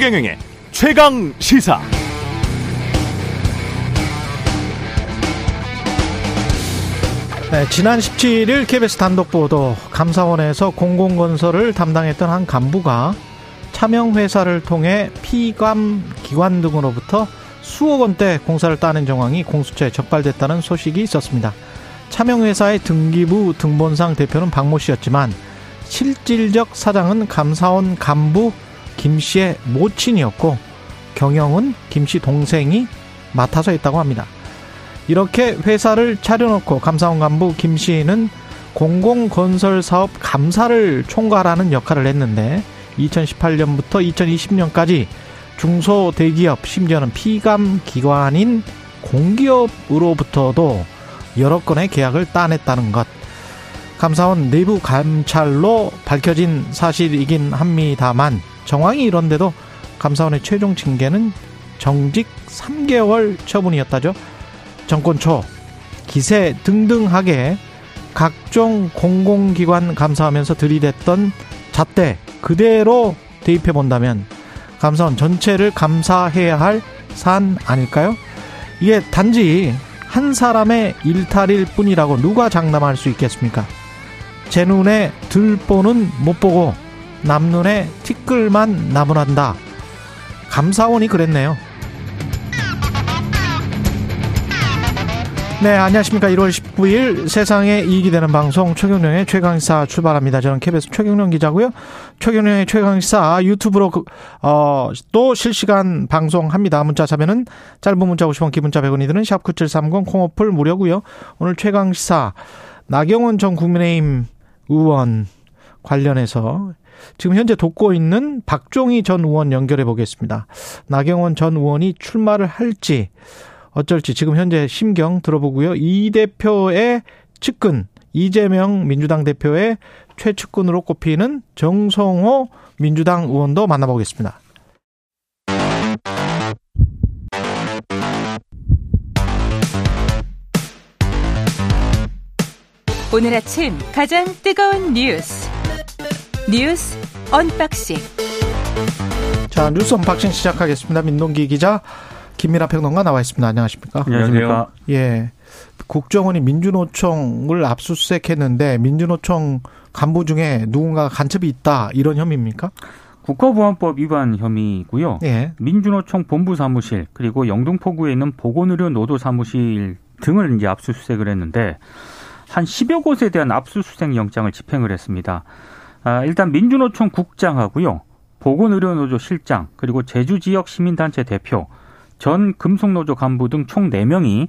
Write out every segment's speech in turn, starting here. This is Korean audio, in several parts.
최경영의 최강 시사. 네, 지난 17일 KBS 단독 보도 감사원에서 공공건설을 담당했던 한 간부가 차명회사를 통해 피감 기관 등으로부터 수억 원대 공사를 따낸 정황이 공수처에 적발됐다는 소식이 있었습니다. 차명회사의 등기부 등본상 대표는 박모 씨였지만 실질적 사장은 감사원 간부 김 씨의 모친이었고 경영은 김씨 동생이 맡아서 했다고 합니다. 이렇게 회사를 차려놓고 감사원 간부 김 씨는 공공건설 사업 감사를 총괄하는 역할을 했는데 2018년부터 2020년까지 중소대기업 심지어는 피감 기관인 공기업으로부터도 여러 건의 계약을 따냈다는 것. 감사원 내부 감찰로 밝혀진 사실이긴 합니다만 정황이 이런데도 감사원의 최종 징계는 정직 3개월 처분이었다죠. 정권 초 기세 등등하게 각종 공공기관 감사하면서 들이댔던 잣대 그대로 대입해 본다면 감사원 전체를 감사해야 할산 아닐까요? 이게 단지 한 사람의 일탈일 뿐이라고 누가 장담할 수 있겠습니까? 제 눈에 들보는 못 보고 남 눈에 티끌만 나무란다. 감사원이 그랬네요. 네, 안녕하십니까. 1월 19일 세상에 이익이 되는 방송 최경령의 최강시사 출발합니다. 저는 KBS 최경령 기자고요. 최경령의 최강시사 유튜브로 그, 어, 또 실시간 방송합니다. 문자 참여는 짧은 문자 50원, 기문자 100원이 드는 샵9730 콩어플 무료고요. 오늘 최강시사 나경원 전 국민의힘 의원 관련해서 지금 현재 돕고 있는 박종희 전 의원 연결해 보겠습니다. 나경원 전 의원이 출마를 할지 어쩔지 지금 현재 심경 들어보고요. 이 대표의 측근 이재명 민주당 대표의 최측근으로 꼽히는 정성호 민주당 의원도 만나보겠습니다. 오늘 아침 가장 뜨거운 뉴스 뉴스 unboxing 자 뉴스 unboxing 시작하겠습니다. 민동기 기자 김민하 평론가 나와 있습니다. 안녕하십니까? 안녕하십니까? 예. 국정원이 민주노총을 압수수색했는데 민주노총 간부 중에 누군가 간첩이 있다 이런 혐의입니까? 국가보안법 위반 혐의고요. 예. 민주노총 본부 사무실 그리고 영등포구에 있는 보건의료 노도 사무실 등을 이제 압수수색을 했는데 한 10여 곳에 대한 압수수색 영장을 집행을 했습니다. 아, 일단 민주노총 국장하고요. 보건의료노조 실장 그리고 제주 지역 시민단체 대표 전 금속노조 간부 등 총 4명이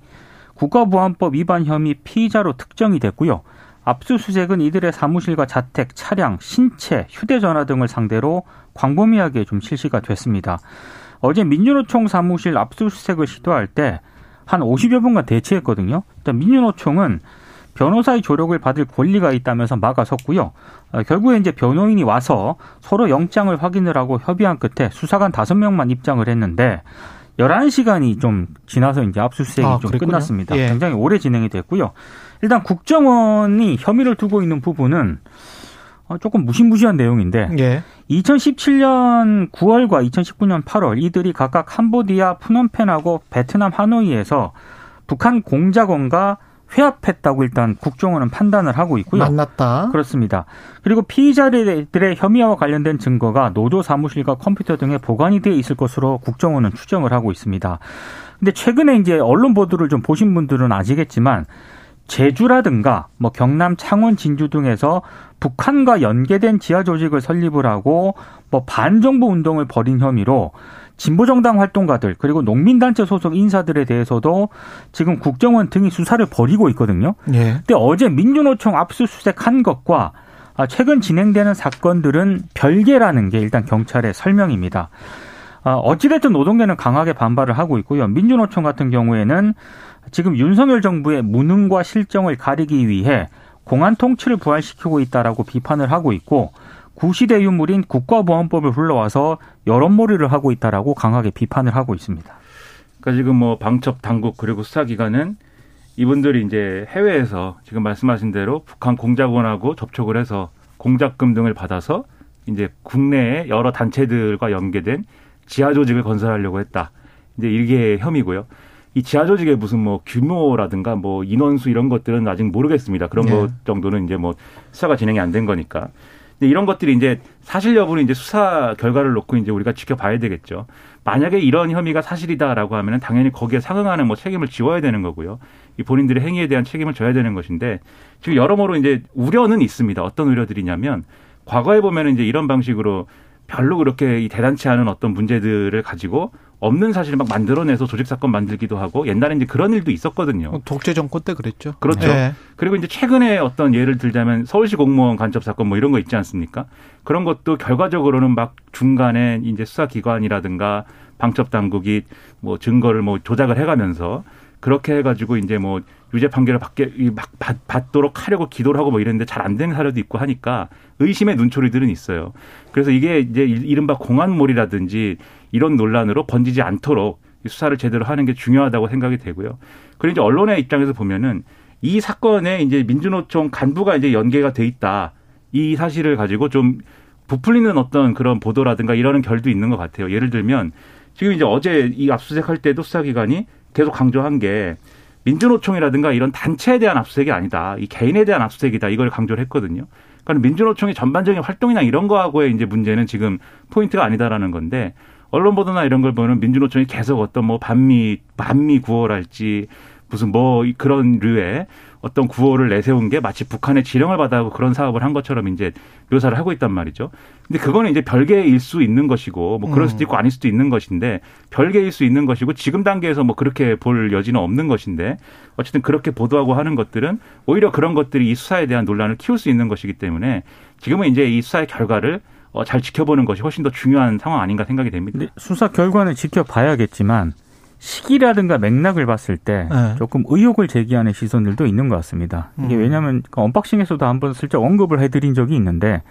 국가보안법 위반 혐의 피의자로 특정이 됐고요. 압수수색은 이들의 사무실과 자택, 차량, 신체, 휴대전화 등을 상대로 광범위하게 좀 실시가 됐습니다. 어제 민주노총 사무실 압수수색을 시도할 때 한 50여 분간 대치했거든요. 일단 민주노총은 변호사의 조력을 받을 권리가 있다면서 막아섰고요. 어, 결국에 이제 변호인이 와서 서로 영장을 확인을 하고 협의한 끝에 수사관 5명만 입장을 했는데 11시간이 좀 지나서 이제 압수수색이 아, 좀 그랬군요. 끝났습니다. 예. 굉장히 오래 진행이 됐고요. 일단 국정원이 혐의를 두고 있는 부분은 어, 조금 무시무시한 내용인데 예. 2017년 9월과 2019년 8월 이들이 각각 캄보디아 푸놈펜하고 베트남 하노이에서 북한 공작원과 회합했다고 일단 국정원은 판단을 하고 있고요. 만났다. 그렇습니다. 그리고 피의자들의 혐의와 관련된 증거가 노조 사무실과 컴퓨터 등에 보관이 돼 있을 것으로 국정원은 추정을 하고 있습니다. 근데 최근에 이제 언론 보도를 좀 보신 분들은 아시겠지만 제주라든가 뭐 경남 창원 진주 등에서 북한과 연계된 지하 조직을 설립을 하고 뭐 반정부 운동을 벌인 혐의로 진보정당 활동가들 그리고 농민단체 소속 인사들에 대해서도 지금 국정원 등이 수사를 벌이고 있거든요. 예. 근데 어제 민주노총 압수수색한 것과 아, 최근 진행되는 사건들은 별개라는 게 일단 경찰의 설명입니다. 아, 어찌됐든 노동계는 강하게 반발을 하고 있고요. 민주노총 같은 경우에는 지금 윤석열 정부의 무능과 실정을 가리기 위해 공안 통치를 부활시키고 있다라고 비판을 하고 있고 구시대 유물인 국가보안법을 불러와서 여론몰이를 하고 있다라고 강하게 비판을 하고 있습니다. 그러니까 지금 뭐 방첩 당국 그리고 수사기관은 이분들이 이제 해외에서 지금 말씀하신 대로 북한 공작원하고 접촉을 해서 공작금 등을 받아서 이제 국내의 여러 단체들과 연계된 지하 조직을 건설하려고 했다. 이제 이게 혐의고요. 이 지하 조직의 무슨 뭐 규모라든가 뭐 인원수 이런 것들은 아직 모르겠습니다. 그런 네. 것 정도는 이제 뭐 수사가 진행이 안 된 거니까. 근데 이런 것들이 이제 사실 여부는 이제 수사 결과를 놓고 이제 우리가 지켜봐야 되겠죠. 만약에 이런 혐의가 사실이다라고 하면은 당연히 거기에 상응하는 뭐 책임을 지워야 되는 거고요. 이 본인들의 행위에 대한 책임을 져야 되는 것인데 지금 여러모로 이제 우려는 있습니다. 어떤 우려들이냐면 과거에 보면은 이제 이런 방식으로 별로 그렇게 대단치 않은 어떤 문제들을 가지고 없는 사실을 막 만들어내서 조직 사건 만들기도 하고 옛날에 이제 그런 일도 있었거든요. 어, 독재 정권 때 그랬죠. 그렇죠. 네. 그리고 이제 최근에 어떤 예를 들자면 서울시 공무원 간첩 사건 뭐 이런 거 있지 않습니까? 그런 것도 결과적으로는 막 중간에 이제 수사기관이라든가 방첩 당국이 뭐 증거를 뭐 조작을 해가면서 그렇게 해가지고 이제 뭐 유죄 판결을 받게 막 받, 받도록 하려고 기도를 하고 뭐 이랬는데 잘 안 되는 사례도 있고 하니까 의심의 눈초리들은 있어요. 그래서 이게 이제 이른바 공안몰이라든지 이런 논란으로 번지지 않도록 수사를 제대로 하는 게 중요하다고 생각이 되고요. 그리고 이제 언론의 입장에서 보면은 이 사건에 이제 민주노총 간부가 이제 연계가 돼 있다. 이 사실을 가지고 좀 부풀리는 어떤 그런 보도라든가 이러는 결도 있는 것 같아요. 예를 들면 지금 이제 어제 이 압수수색할 때도 수사기관이 계속 강조한 게 민주노총이라든가 이런 단체에 대한 압수수색이 아니다. 이 개인에 대한 압수수색이다. 이걸 강조를 했거든요. 그러니까 민주노총의 전반적인 활동이나 이런 거하고의 이제 문제는 지금 포인트가 아니다라는 건데 언론 보도나 이런 걸 보면 민주노총이 계속 어떤 뭐 반미 반미 구호랄지 무슨 뭐 그런 류의 어떤 구호를 내세운 게 마치 북한의 지령을 받아고 그런 사업을 한 것처럼 이제 묘사를 하고 있단 말이죠. 근데 그거는 이제 별개일 수 있는 것이고 뭐 그럴 수도 있고 아닐 수도 있는 것인데 별개일 수 있는 것이고 지금 단계에서 뭐 그렇게 볼 여지는 없는 것인데 어쨌든 그렇게 보도하고 하는 것들은 오히려 그런 것들이 이 수사에 대한 논란을 키울 수 있는 것이기 때문에 지금은 이제 이 수사의 결과를 어, 잘 지켜보는 것이 훨씬 더 중요한 상황 아닌가 생각이 됩니다. 수사 결과는 지켜봐야겠지만 시기라든가 맥락을 봤을 때 네. 조금 의혹을 제기하는 시선들도 있는 것 같습니다. 이게 음. 왜냐하면 그 언박싱에서도 한번 슬쩍 언급을 해드린 적이 있는데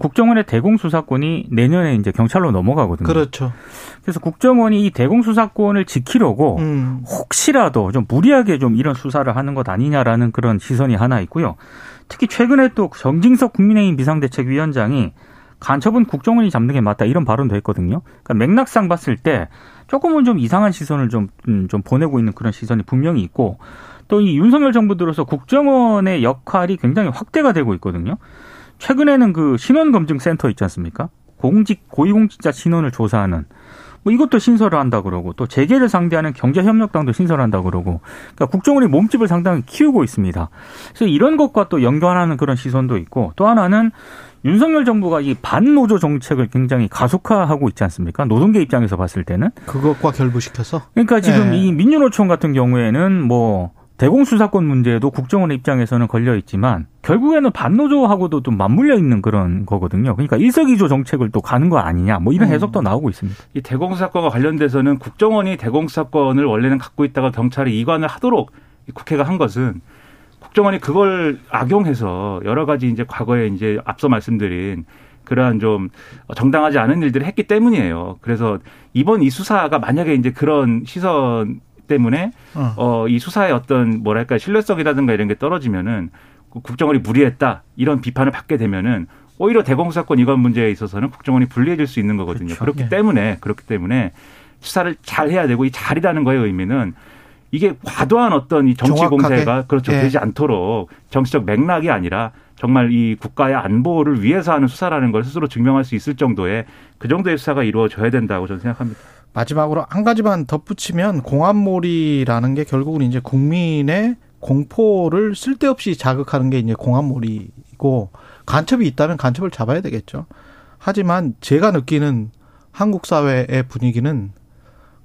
국정원의 대공수사권이 내년에 이제 경찰로 넘어가거든요. 그렇죠. 그래서 국정원이 이 대공수사권을 지키려고 음. 혹시라도 좀 무리하게 좀 이런 수사를 하는 것 아니냐라는 그런 시선이 하나 있고요. 특히 최근에 또 정진석 국민의힘 비상대책위원장이 간첩은 국정원이 잡는 게 맞다 이런 발언도 했거든요. 그러니까 맥락상 봤을 때 조금은 좀 이상한 시선을 좀, 음, 좀 보내고 있는 그런 시선이 분명히 있고 또 이 윤석열 정부 들어서 국정원의 역할이 굉장히 확대가 되고 있거든요. 최근에는 그 신원검증센터 있지 않습니까? 공직, 고위공직자 신원을 조사하는 뭐 이것도 신설을 한다 그러고 또 재계를 상대하는 경제협력당도 신설한다 그러고 그러니까 국정원이 몸집을 상당히 키우고 있습니다. 그래서 이런 것과 또 연관하는 그런 시선도 있고 또 하나는 윤석열 정부가 이 반노조 정책을 굉장히 가속화하고 있지 않습니까? 노동계 입장에서 봤을 때는 그것과 결부시켜서 그러니까 지금 네. 이 민주노총 같은 경우에는 뭐 대공수사권 문제도 국정원의 입장에서는 걸려 있지만 결국에는 반노조하고도 좀 맞물려 있는 그런 거거든요. 그러니까 일석이조 정책을 또 가는 거 아니냐 뭐 이런 음. 해석도 음. 나오고 있습니다. 이 대공수사권과 관련돼서는 국정원이 대공수사권을 원래는 갖고 있다가 경찰이 이관을 하도록 국회가 한 것은 국정원이 그걸 악용해서 여러 가지 이제 과거에 이제 앞서 말씀드린 그러한 좀 정당하지 않은 일들을 했기 때문이에요. 그래서 이번 이 수사가 만약에 이제 그런 시선 때문에 어, 어 이 수사의 어떤 뭐랄까 신뢰성이라든가 이런 게 떨어지면은 국정원이 무리했다 이런 비판을 받게 되면은 오히려 대공사건 이관 문제에 있어서는 국정원이 불리해질 수 있는 거거든요. 그렇죠. 그렇기 네. 때문에 그렇기 때문에 수사를 잘 해야 되고 이 잘이라는 거의 의미는 이게 과도한 어떤 이 정치 공세가 그렇죠 예. 되지 않도록 정치적 맥락이 아니라 정말 이 국가의 안보를 위해서 하는 수사라는 걸 스스로 증명할 수 있을 정도의 그 정도의 수사가 이루어져야 된다고 저는 생각합니다. 마지막으로 한 가지만 덧붙이면 공안몰이라는 게 결국은 이제 국민의 공포를 쓸데없이 자극하는 게 이제 공안몰이고 간첩이 있다면 간첩을 잡아야 되겠죠. 하지만 제가 느끼는 한국 사회의 분위기는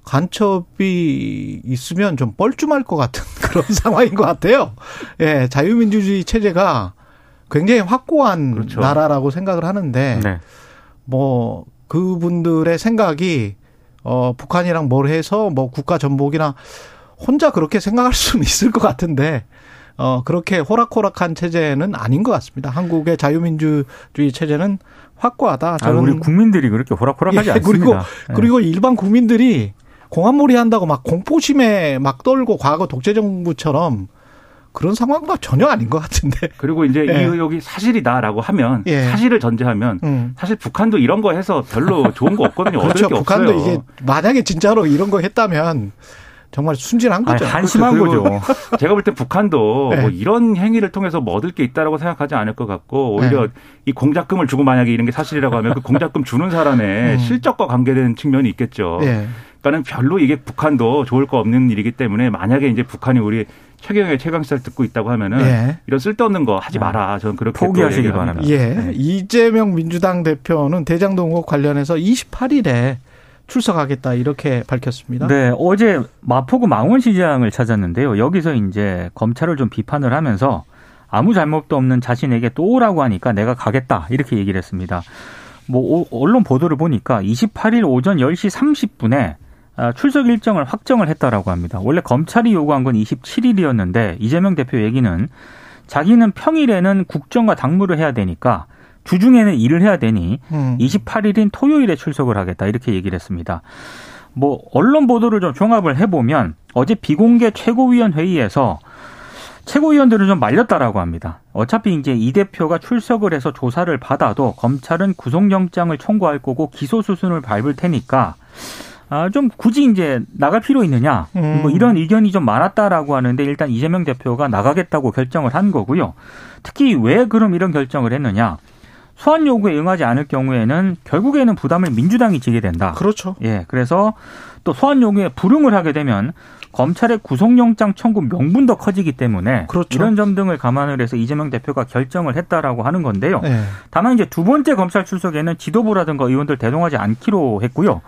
간첩이 있으면 좀 뻘쭘할 것 같은 그런 상황인 것 같아요. 예, 자유민주주의 체제가 굉장히 확고한 그렇죠. 나라라고 생각을 하는데, 네. 뭐, 그분들의 생각이, 어, 북한이랑 뭘 해서 뭐 국가 전복이나 혼자 그렇게 생각할 수는 있을 것 같은데, 어, 그렇게 호락호락한 체제는 아닌 것 같습니다. 한국의 자유민주주의 체제는 확고하다. 저는 아, 우리 국민들이 그렇게 호락호락하지 예, 않습니다. 그리고, 예. 그리고 일반 국민들이 공안몰이 한다고 막 공포심에 막 떨고 과거 독재 정부처럼 그런 상황과 전혀 아닌 것 같은데. 그리고 이제 예. 이 의혹이 사실이다라고 하면 예. 사실을 전제하면 음. 사실 북한도 이런 거 해서 별로 좋은 거 없거든요. 그렇죠. 얻을 게 북한도 없어요. 이게 만약에 진짜로 이런 거 했다면 정말 순진한 아니, 거죠. 한심한 그리고 거죠. 제가 볼 때 북한도 네. 뭐 이런 행위를 통해서 뭐 얻을 게 있다라고 생각하지 않을 것 같고 오히려 네. 이 공작금을 주고 만약에 이런 게 사실이라고 하면 그 공작금 주는 사람의 음. 실적과 관계된 측면이 있겠죠. 예. 그러니까는 별로 이게 북한도 좋을 거 없는 일이기 때문에 만약에 이제 북한이 우리 최경영의 최강시사를 듣고 있다고 하면은 예. 이런 쓸데없는 거 하지 마라. 저는 그렇게 또 포기하시기. 바랍니다. 예. 이재명 민주당 대표는 대장동 의혹 관련해서 28일에 출석하겠다 이렇게 밝혔습니다. 네, 어제 마포구 망원시장을 찾았는데요. 여기서 이제 검찰을 좀 비판을 하면서 아무 잘못도 없는 자신에게 또 오라고 하니까 내가 가겠다 이렇게 얘기를 했습니다. 뭐 오- 언론 보도를 보니까 28일 오전 10시 30분에 아, 출석 일정을 확정을 했다라고 합니다. 원래 검찰이 요구한 건 27일이었는데 이재명 대표 얘기는 자기는 평일에는 국정과 당무를 해야 되니까 주중에는 일을 해야 되니 음. 28일인 토요일에 출석을 하겠다 이렇게 얘기를 했습니다. 뭐 언론 보도를 좀 종합을 해보면 어제 비공개 최고위원 회의에서 최고위원들을 좀 말렸다라고 합니다. 어차피 이제 이 대표가 출석을 해서 조사를 받아도 검찰은 구속영장을 청구할 거고 기소 수순을 밟을 테니까 아, 좀 굳이 이제 나갈 필요 있느냐 음. 뭐 이런 의견이 좀 많았다라고 하는데 일단 이재명 대표가 나가겠다고 결정을 한 거고요. 특히 왜 그럼 이런 결정을 했느냐? 소환 요구에 응하지 않을 경우에는 결국에는 부담을 민주당이 지게 된다. 그렇죠. 예, 그래서 또 소환 요구에 불응을 하게 되면 검찰의 구속영장 청구 명분도 커지기 때문에 그렇죠. 이런 점 등을 감안을 해서 이재명 대표가 결정을 했다라고 하는 건데요. 예. 다만 이제 두 번째 검찰 출석에는 지도부라든가 의원들 대동하지 않기로 했고요.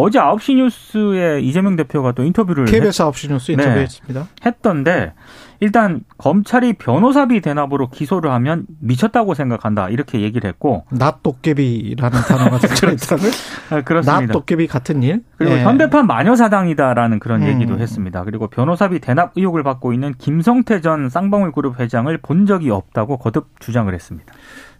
어제 9시 뉴스에 이재명 대표가 또 인터뷰를 했- KBS 9시 뉴스 네. 인터뷰했습니다. 했던데 일단 검찰이 변호사비 대납으로 기소를 하면 미쳤다고 생각한다 이렇게 얘기를 했고 낫 도깨비라는 단어가 들어있더라고요. 아, 낫 그렇습니다. 도깨비 같은 일. 그리고 예. 현대판 마녀사당이다라는 그런 음. 얘기도 했습니다. 그리고 변호사비 대납 의혹을 받고 있는 김성태 전 쌍방울 그룹 회장을 본 적이 없다고 거듭 주장을 했습니다.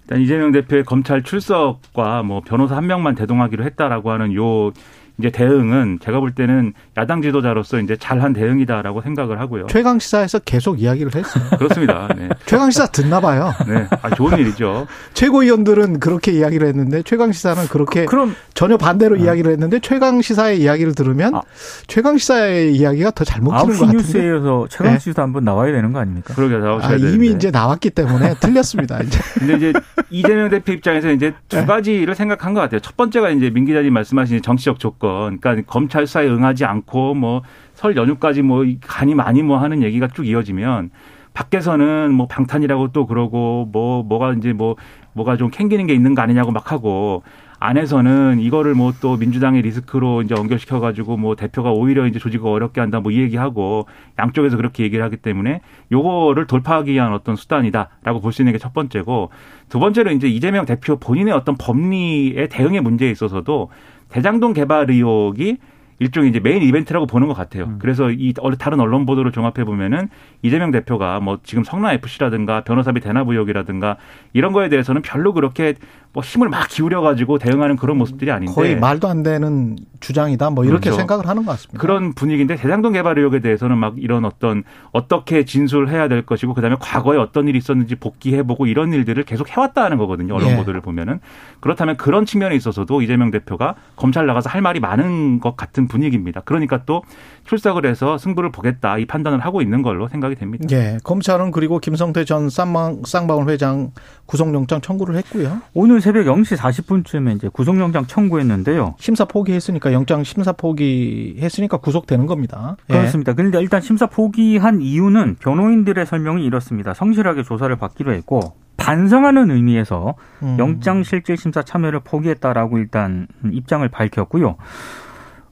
일단 이재명 대표의 검찰 출석과 뭐 변호사 한 명만 대동하기로 했다라고 하는 요 이제 대응은 제가 볼 때는 야당 지도자로서 이제 잘한 대응이다라고 생각을 하고요. 최강 시사에서 계속 이야기를 했어요. 그렇습니다. 네. 최강 시사 듣나 봐요. 네. 아, 좋은 일이죠. 최고위원들은 그렇게 이야기를 했는데 최강 시사는 그렇게 그 럼 전혀 반대로 이야기를 했는데 최강 시사의 이야기를 들으면 아. 최강 시사의 이야기가 더 잘 먹히는 것 9시 같은데. 뉴스에서 네. 최강 씨도 한번 나와야 되는 거 아닙니까? 그러게 아, 나오셔야 되는데. 이미 이제 나왔기 때문에 틀렸습니다. 이제. 근데 이제 이재명 대표 입장에서 이제 두 가지를 생각한 것 같아요. 첫 번째가 이제 민 기자님 말씀하신 정치적 조건. 그러니까 검찰 수사에 응하지 않고 뭐 설 연휴까지 뭐 간이 많이 뭐 하는 얘기가 쭉 이어지면 밖에서는 뭐 방탄이라고 또 그러고 뭐 뭐가 이제 뭐 뭐가 좀 캥기는 게 있는 거 아니냐고 막 하고 안에서는 이거를 뭐 또 민주당의 리스크로 이제 연결시켜 가지고 뭐 대표가 오히려 이제 조직을 어렵게 한다 뭐 이 얘기하고 양쪽에서 그렇게 얘기를 하기 때문에 요거를 돌파하기 위한 어떤 수단이다라고 볼 수 있는 게 첫 번째고 두 번째로 이제 이재명 대표 본인의 어떤 법리의 대응의 문제에 있어서도 대장동 개발 의혹이 일종의 이제 메인 이벤트라고 보는 것 같아요. 그래서 이 다른 언론 보도를 종합해 보면은 이재명 대표가 뭐 지금 성남 FC라든가 변호사비 대납 의혹이라든가 이런 거에 대해서는 별로 그렇게 뭐 힘을 막 기울여 가지고 대응하는 그런 모습들이 아닌데 거의 말도 안 되는 주장이다. 뭐 이렇게 그렇죠. 생각을 하는 것 같습니다. 그런 분위기인데 대장동 개발 의혹에 대해서는 막 이런 어떤 어떻게 진술을 해야 될 것이고 그다음에 과거에 어떤 일이 있었는지 복귀해 보고 이런 일들을 계속 해왔다는 거거든요 언론 예. 보도를 보면은 그렇다면 그런 측면에 있어서도 이재명 대표가 검찰 나가서 할 말이 많은 것 같은 분위기입니다. 그러니까 또 출석을 해서 승부를 보겠다 이 판단을 하고 있는 걸로 생각이 됩니다. 예, 검찰은 그리고 김성태 전 쌍방, 쌍방울 회장 구속영장 청구를 했고요. 오늘 새벽 0시 40분쯤에 이제 구속영장 청구했는데요. 심사 포기했으니까 영장 심사 포기했으니까 구속되는 겁니다. 예. 그렇습니다. 그런데 일단 심사 포기한 이유는 변호인들의 설명이 이렇습니다. 성실하게 조사를 받기로 했고 반성하는 의미에서 음. 영장 실질 심사 참여를 포기했다라고 일단 입장을 밝혔고요.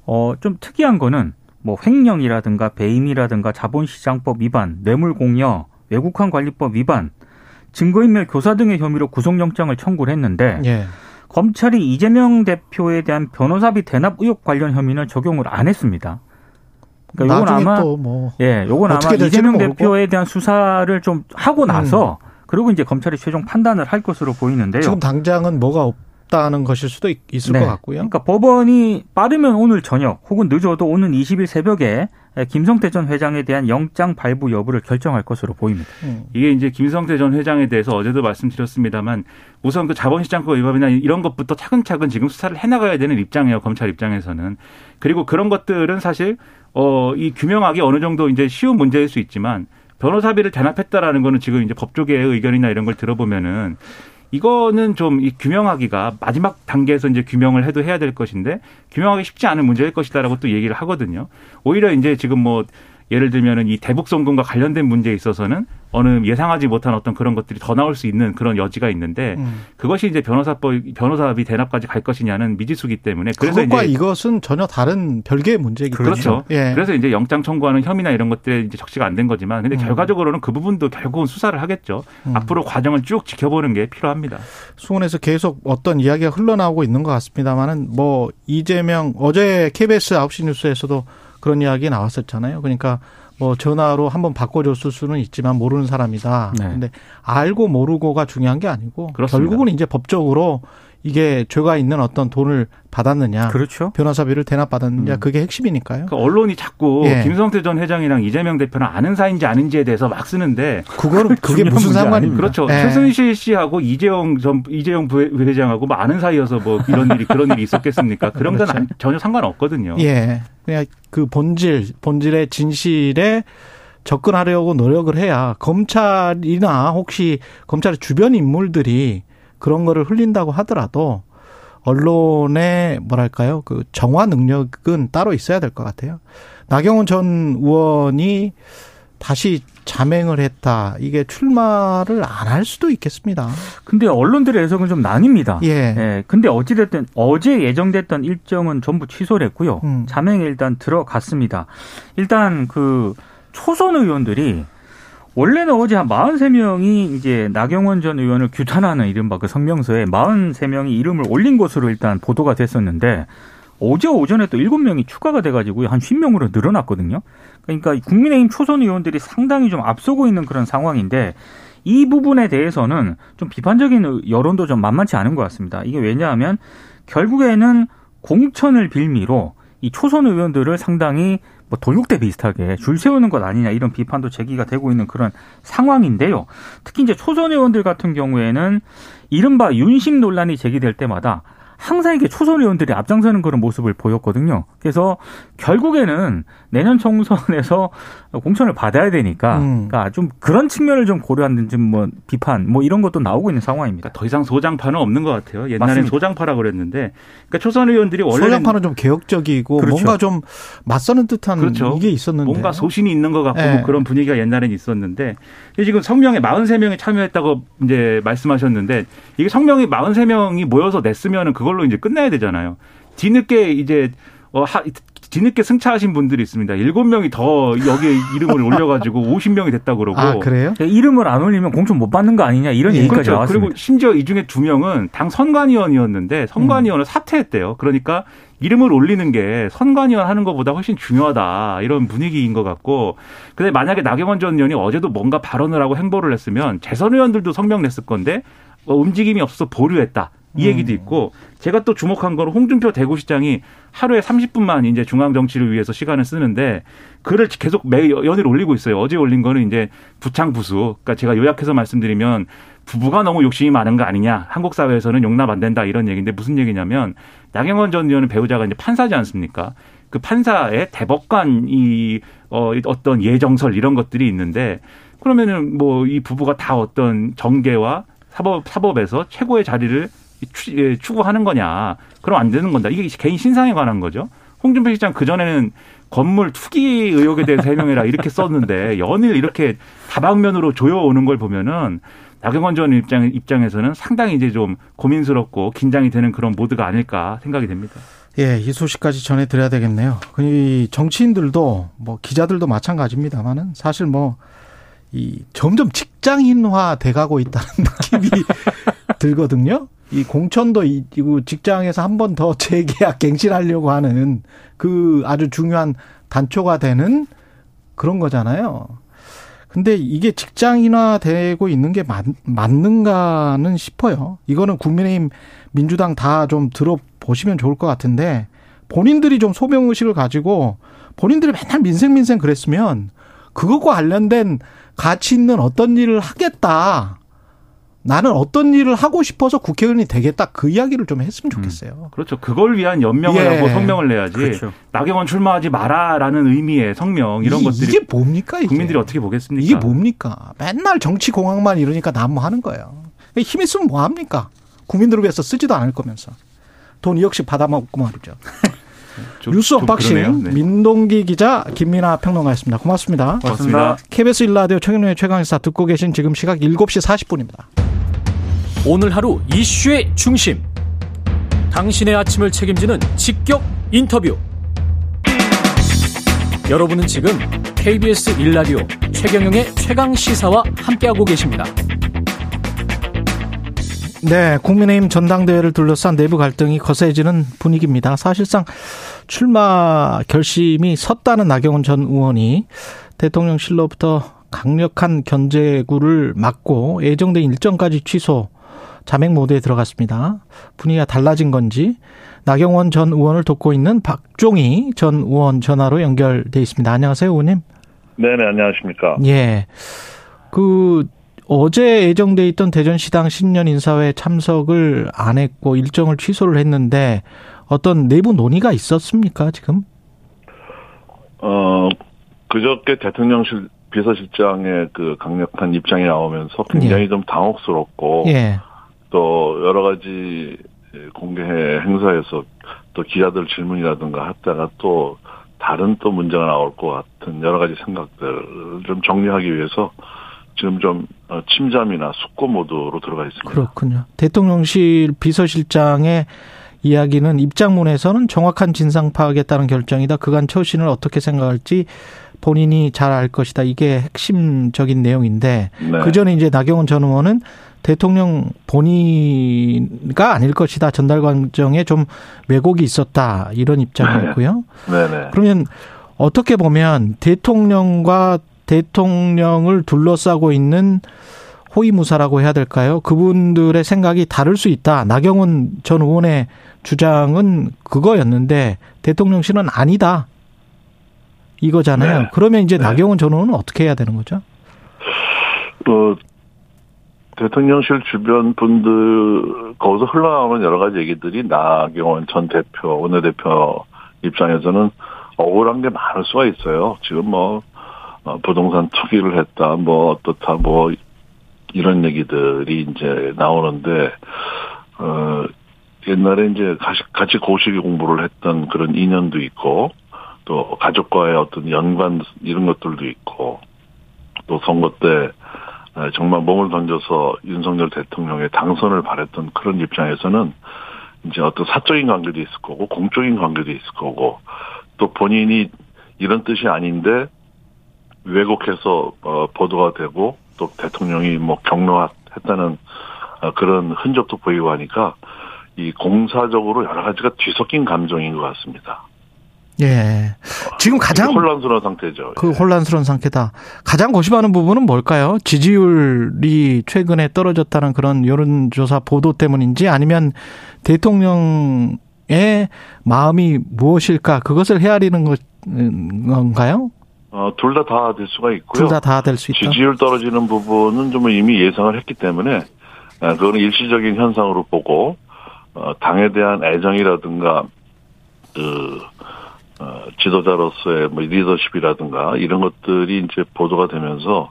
어, 좀 특이한 거는 뭐 횡령이라든가 배임이라든가 자본시장법 위반, 뇌물공여, 외국환 관리법 위반, 증거인멸 교사 등의 혐의로 구속영장을 청구를 했는데 예. 검찰이 이재명 대표에 대한 변호사비 대납 의혹 관련 혐의는 적용을 안 했습니다. 그러니까 요건 아마 또 뭐. 예, 요건 아마 이재명. 음. 대표에 대한 수사를 좀 하고 나서 그리고 이제 검찰이 최종 판단을 할 것으로 보이는데요. 지금 당장은 뭐가 없다는 것일 수도 있- 있을 네. 것 같고요. 그러니까 법원이 빠르면 오늘 저녁 혹은 늦어도 오는 20일 새벽에 김성태 전 회장에 대한 영장 발부 여부를 결정할 것으로 보입니다. 음. 이게 이제 김성태 전 회장에 대해서 어제도 말씀드렸습니다만 우선 그 자본시장법 위반이나 이런 것부터 차근차근 지금 수사를 해나가야 되는 입장이에요 검찰 입장에서는 그리고 그런 것들은 사실 어 이 규명하기 어느 정도 이제 쉬운 문제일 수 있지만 변호사비를 대납했다라는 거는 지금 이제 법조계의 의견이나 이런 걸 들어보면은 이거는 좀 이 규명하기가 마지막 단계에서 이제 규명을 해도 해야 될 것인데 규명하기 쉽지 않은 문제일 것이다라고 또 얘기를 하거든요. 오히려 이제 지금 뭐 예를 들면은 이 대북 송금과 관련된 문제에 있어서는 어느 예상하지 못한 어떤 그런 것들이 더 나올 수 있는 그런 여지가 있는데 음. 그것이 이제 변호사법 변호사비 대납까지 갈 것이냐는 미지수기 때문에 그래서 그것과 이제 이것은 전혀 다른 별개의 문제이기 때문에 그렇죠. 예. 그래서 이제 영장 청구하는 혐의나 이런 것들에 이제 적시가 안 된 거지만 근데 음. 결과적으로는 그 부분도 결국은 수사를 하겠죠. 음. 앞으로 과정을 쭉 지켜보는 게 필요합니다. 수원에서 계속 어떤 이야기가 흘러나오고 있는 것 같습니다만은 뭐 이재명 어제 KBS 9시 뉴스에서도 그런 이야기 나왔었잖아요. 그러니까 뭐 전화로 한번 바꿔줬을 수는 있지만 모르는 사람이다. 네. 근데 알고 모르고가 중요한 게 아니고 그렇습니다. 결국은 이제 법적으로 이게 죄가 있는 어떤 돈을 받았느냐, 그렇죠. 변호사비를 대납받았느냐 음. 그게 핵심이니까요. 그 언론이 자꾸 예. 김성태 전 회장이랑 이재명 대표는 아는 사이인지 아닌지에 대해서 막 쓰는데 그거는 그게 무슨 상관입니까? 그렇죠. 예. 최순실 씨하고 이재용 전 이재용 부회장하고 뭐 아는 사이여서 뭐 이런 일이 그런 일이 있었겠습니까? 그런 건 그렇죠. 안- 전혀 상관없거든요. 예. 그냥 그 본질, 본질의 진실에 접근하려고 노력을 해야 검찰이나 혹시 검찰의 주변 인물들이 그런 거를 흘린다고 하더라도 언론의 뭐랄까요 그 정화 능력은 따로 있어야 될 것 같아요. 나경원 전 의원이 다시 자맹을 했다. 이게 출마를 안 할 수도 있겠습니다. 근데 언론들의 해석은 좀 나뉩니다. 예. 예, 근데 어찌됐든 어제 예정됐던 일정은 전부 취소를 했고요. 음. 자맹에 일단 들어갔습니다. 일단 그 초선 의원들이 원래는 어제 한 43명이 이제 나경원 전 의원을 규탄하는 이른바 그 성명서에 43명이 이름을 올린 것으로 일단 보도가 됐었는데 어제 오전에 또 7명이 추가가 돼가지고 한 10명으로 늘어났거든요. 그러니까 국민의힘 초선 의원들이 상당히 좀 앞서고 있는 그런 상황인데 이 부분에 대해서는 좀 비판적인 여론도 좀 만만치 않은 것 같습니다. 이게 왜냐하면 결국에는 공천을 빌미로 이 초선 의원들을 상당히 뭐 돌격대 비슷하게 줄 세우는 것 아니냐 이런 비판도 제기가 되고 있는 그런 상황인데요. 특히 이제 초선 의원들 같은 경우에는 이른바 윤심 논란이 제기될 때마다 항상 이게 초선 의원들이 앞장서는 그런 모습을 보였거든요. 그래서 결국에는 내년 총선에서 공천을 받아야 되니까 음. 그러니까 좀 그런 측면을 좀 고려하는 좀뭐 비판 뭐 이런 것도 나오고 있는 상황입니다. 그러니까 더 이상 소장파는 없는 것 같아요. 옛날엔 맞습니다. 소장파라 그랬는데, 그러니까 초선 의원들이 원래는 소장파는 좀 개혁적이고 그렇죠. 뭔가 좀 맞서는 듯한 그렇죠. 이게 있었는데 뭔가 소신이 있는 것 같고 네. 뭐 그런 분위기가 옛날엔 있었는데 지금 성명에 43명이 참여했다고 이제 말씀하셨는데 이게 성명이 43명이 모여서 냈으면은 그걸로 이제 끝내야 되잖아요. 뒤늦게 이제 어 하, 뒤늦게 승차하신 분들이 있습니다. 7명이 더 여기에 이름을 올려가지고 50명이 됐다고 그러고. 아 그래요? 이름을 안 올리면 공천 못 받는 거 아니냐 이런 예, 얘기까지 그렇죠. 나왔습니다. 그리고 심지어 이 중에 두 명은 당 선관위원이었는데 선관위원을 사퇴했대요. 그러니까 이름을 올리는 게 선관위원 하는 것보다 훨씬 중요하다 이런 분위기인 것 같고 근데 만약에 나경원 전 의원이 어제도 뭔가 발언을 하고 행보를 했으면 재선 의원들도 성명 냈을 건데 어, 움직임이 없어서 보류했다. 이 얘기도 있고 제가 또 주목한 건 홍준표 대구시장이 하루에 30분만 이제 중앙 정치를 위해서 시간을 쓰는데 글을 계속 매 연일 올리고 있어요. 어제 올린 거는 이제 부창 부수. 그러니까 제가 요약해서 말씀드리면 부부가 너무 욕심이 많은 거 아니냐. 한국 사회에서는 용납 안 된다 이런 얘기인데 무슨 얘기냐면 나경원 전 의원은 배우자가 이제 판사지 않습니까? 그 판사의 대법관 이 어, 어떤 예정설 이런 것들이 있는데 그러면은 뭐 이 부부가 다 어떤 정계와 사법 사법에서 최고의 자리를 추- 예, 추구하는 거냐? 그럼 안 되는 건다. 이게 개인 신상에 관한 거죠. 홍준표 시장 그 전에는 건물 투기 의혹에 대해서 해명해라 이렇게 썼는데 연일 이렇게 다방면으로 조여오는 걸 보면은 나경원 전 입장 입장에서는 상당히 이제 좀 고민스럽고 긴장이 되는 그런 모드가 아닐까 생각이 됩니다. 예, 이 소식까지 전해드려야 되겠네요. 이 정치인들도 뭐 기자들도 마찬가지입니다만은 사실 뭐 이 점점 직장인화 돼가고 있다는 느낌이 들거든요. 이 공천도 이- 이거 직장에서 한 번 더 재계약 갱신하려고 하는 그 아주 중요한 단초가 되는 그런 거잖아요. 근데 이게 직장인화 되고 있는 게 맞, 맞는가는 싶어요. 이거는 국민의힘 민주당 다 좀 들어보시면 좋을 것 같은데 본인들이 좀 소명의식을 가지고 본인들이 맨날 민생 민생 그랬으면 그것과 관련된 가치 있는 어떤 일을 하겠다. 나는 어떤 일을 하고 싶어서 국회의원이 되겠다. 그 이야기를 좀 했으면 좋겠어요. 그렇죠. 그걸 위한 연명을 예. 하고 성명을 내야지. 그렇죠. 나경원 출마하지 마라라는 의미의 성명 이런 이- 것들이 이게 뭡니까 이게? 국민들이 어떻게 보겠습니까? 이게 뭡니까? 맨날 정치 공학만 이러니까 난무하는 거예요. 힘 있으면 뭐 합니까? 국민들을 위해서 쓰지도 않을 거면서 돈 2억씩 받아먹고 말이죠. 좀- 뉴스 좀 unboxing. 네. 민동기 기자 김민하 평론가였습니다. 고맙습니다. 고맙습니다. KBS 일라디오 최경영의 최강시사 듣고 계신 지금 시각 7시 40분입니다. 오늘 하루 이슈의 중심. 당신의 아침을 책임지는 직격 인터뷰. 여러분은 지금 KBS 일라디오 최경영의 최강 시사와 함께하고 계십니다. 네, 국민의힘 전당대회를 둘러싼 내부 갈등이 거세지는 분위기입니다. 사실상 출마 결심이 섰다는 나경원 전 의원이 대통령실로부터 강력한 견제구를 맞고 예정된 일정까지 취소, 자맹 모드에 들어갔습니다. 분위기가 달라진 건지 나경원 전 의원을 돕고 있는 박종희 전 의원 전화로 연결돼 있습니다. 안녕하세요, 의원님. 네 네, 안녕하십니까. 예. 그 어제 예정돼 있던 대전시당 신년 인사회 참석을 안 했고 일정을 취소를 했는데 어떤 내부 논의가 있었습니까 지금? 어, 그저께 대통령실 비서실장의 그 강력한 입장이 나오면서 굉장히 예. 좀 당혹스럽고 예. 또 여러 가지 공개 행사에서 또 기자들 질문이라든가 했다가 또 다른 또 문제가 나올 것 같은 여러 가지 생각들을 좀 정리하기 위해서 지금 좀 어, 침잠이나 숙고 모드로 들어가 있습니다. 그렇군요. 대통령실 비서실장의 이야기는 입장문에서는 정확한 진상 파악에 따른 결정이다. 그간 처신을 어떻게 생각할지 본인이 잘 알 것이다. 이게 핵심적인 내용인데 네. 그 전에 이제 나경원 전 의원은 대통령 본인가 아닐 것이다. 전달 과정에 좀 왜곡이 있었다. 이런 입장이었고요. 네 네. 그러면 어떻게 보면 대통령과 대통령을 둘러싸고 있는 호위무사라고 해야 될까요? 그분들의 생각이 다를 수 있다. 나경원 전 의원의 주장은 그거였는데 대통령실은 아니다. 이거잖아요. 네. 그러면 이제 네. 나경원 전 의원은 어떻게 해야 되는 거죠? 그 대통령실 주변 분들 거기서 흘러나오는 여러 가지 얘기들이 나경원 전 대표 원내대표 입장에서는 억울한 게 많을 수가 있어요. 지금 뭐 어, 부동산 투기를 했다, 뭐 어떻다, 뭐 이런 얘기들이 이제 나오는데 어 옛날에 이제 같이, 같이 고시기 공부를 했던 그런 인연도 있고 또 가족과의 어떤 연관 이런 것들도 있고 또 선거 때 에, 정말 몸을 던져서 윤석열 대통령의 당선을 바랬던 그런 입장에서는 이제 어떤 사적인 관계도 있을 거고 공적인 관계도 있을 거고 또 본인이 이런 뜻이 아닌데 왜곡해서 어, 보도가 되고 또 대통령이 뭐 격려했다는 어, 그런 흔적도 보이고 하니까 이 공사적으로 여러 가지가 뒤섞인 감정인 것 같습니다. 예. 지금 가장 혼란스러운 상태죠. 그 예. 혼란스러운 상태다. 가장 고심하는 부분은 뭘까요? 지지율이 최근에 떨어졌다는 그런 여론조사 보도 때문인지 아니면 대통령의 마음이 무엇일까? 그것을 헤아리는 것, 건가요? 어, 둘 다 다 될 수가 있고요. 둘 다 다 될 수 있다. 지지율 떨어지는 부분은 좀 이미 예상을 했기 때문에 어, 그거는 일시적인 현상으로 보고 어, 당에 대한 애정이라든가 그 어, 지도자로서의 뭐 리더십이라든가 이런 것들이 이제 보도가 되면서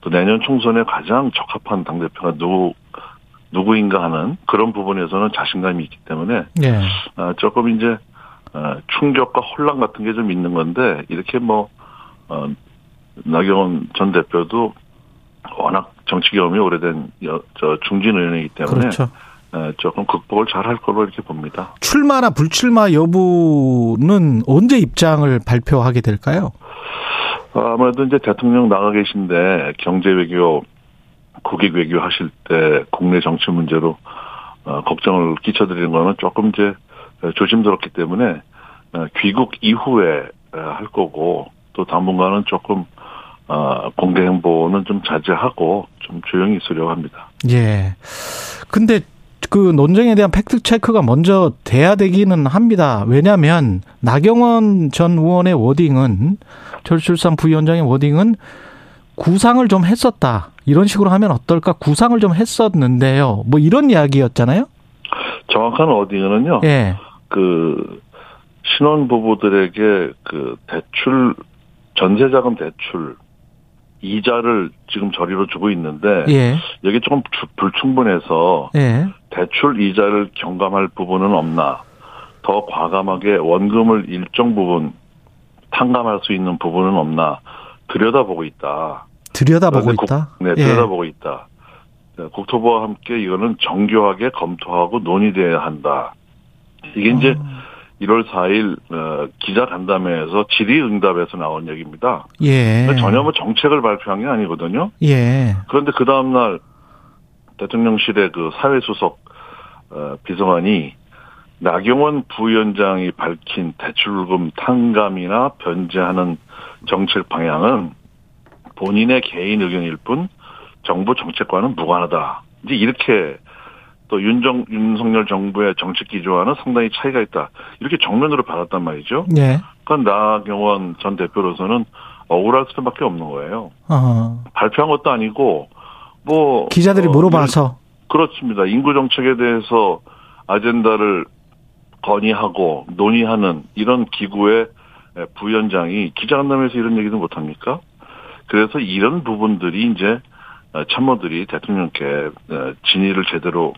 또 내년 총선에 가장 적합한 당 대표가 누구 누구인가 하는 그런 부분에서는 자신감이 있기 때문에 예. 어, 조금 이제 어, 충격과 혼란 같은 게 좀 있는 건데 이렇게 뭐 어, 나경원 전 대표도 워낙 정치 경험이 오래된 여, 저 중진 의원이기 때문에 그렇죠. 어, 조금 극복을 잘할 거로 이렇게 봅니다. 출마나 불출마 여부는 언제 입장을 발표하게 될까요? 어, 아무래도 이제 대통령 나가 계신데 경제 외교, 국익 외교 하실 때 국내 정치 문제로 어, 걱정을 끼쳐드리는 거는 조금 이제 조심스럽기 때문에 어, 귀국 이후에 어, 할 거고 또 당분간은 조금 어, 공개 행보는 좀 자제하고 좀 조용히 있으려고 합니다. 예. 근데 그 논쟁에 대한 팩트 체크가 먼저 돼야 되기는 합니다. 왜냐하면 나경원 전 의원의 워딩은 저출산 부위원장의 워딩은 구상을 좀 했었다. 이런 식으로 하면 어떨까? 구상을 좀 했었는데요. 뭐 이런 이야기였잖아요. 정확한 어딩은요. 예. 그 신혼 부부들에게 그 대출 전세자금 대출 이자를 지금 저리로 주고 있는데 예. 여기 조금 주- 불충분해서 예. 대출 이자를 경감할 부분은 없나 더 과감하게 원금을 일정 부분 탕감할 수 있는 부분은 없나 들여다보고 있다. 들여다보고 그런데 국- 있다. 네, 예. 들여다보고 있다. 네, 국토부와 함께 이거는 정교하게 검토하고 논의돼야 한다. 이게 이제 아. 1월 4일 어, 기자 간담회에서 질의응답에서 나온 얘기입니다. 예. 전혀 뭐 정책을 발표한 게 아니거든요. 예. 그런데 그 다음 날 대통령실의 그 사회수석 어, 비서관이 나경원 부위원장이 밝힌 대출금 탕감이나 변제하는 정책 방향은 본인의 개인 의견일 뿐 정부 정책과는 무관하다. 이제 이렇게 또 윤정 윤석열 정부의 정책 기조와는 상당히 차이가 있다. 이렇게 정면으로 받았단 말이죠. 예. 그러니까 나경원 전 대표로서는 억울할 수밖에 없는 거예요. 어. 발표한 것도 아니고 뭐 기자들이 어, 물어봐서 그렇습니다. 인구 정책에 대해서 아젠다를 건의하고 논의하는 이런 기구의 부위원장이 기자간담회에서 이런 얘기도 못 합니까? 그래서 이런 부분들이 이제 참모들이 대통령께 어, 진위를 제대로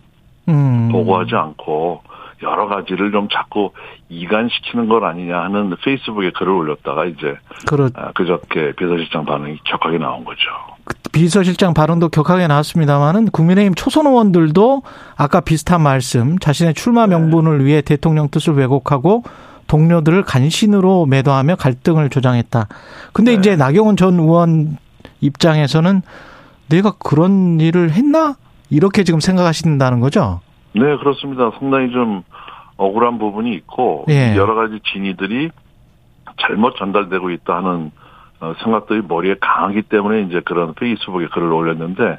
음. 보고하지 않고 여러 가지를 좀 자꾸 이간시키는 것 아니냐 하는 페이스북에 글을 올렸다가 이제 그렇 아, 그저께 비서실장 반응이 격하게 나온 거죠. 비서실장 발언도 격하게 나왔습니다만은 국민의힘 초선 의원들도 아까 비슷한 말씀 자신의 출마 명분을 위해 대통령 뜻을 왜곡하고 동료들을 간신으로 매도하며 갈등을 조장했다. 근데 네. 이제 나경원 전 의원 입장에서는 내가 그런 일을 했나? 이렇게 지금 생각하신다는 거죠? 네, 그렇습니다. 상당히 좀 억울한 부분이 있고 예. 여러 가지 진위들이 잘못 전달되고 있다 하는 어, 생각들이 머리에 강하기 때문에 이제 그런 페이스북에 글을 올렸는데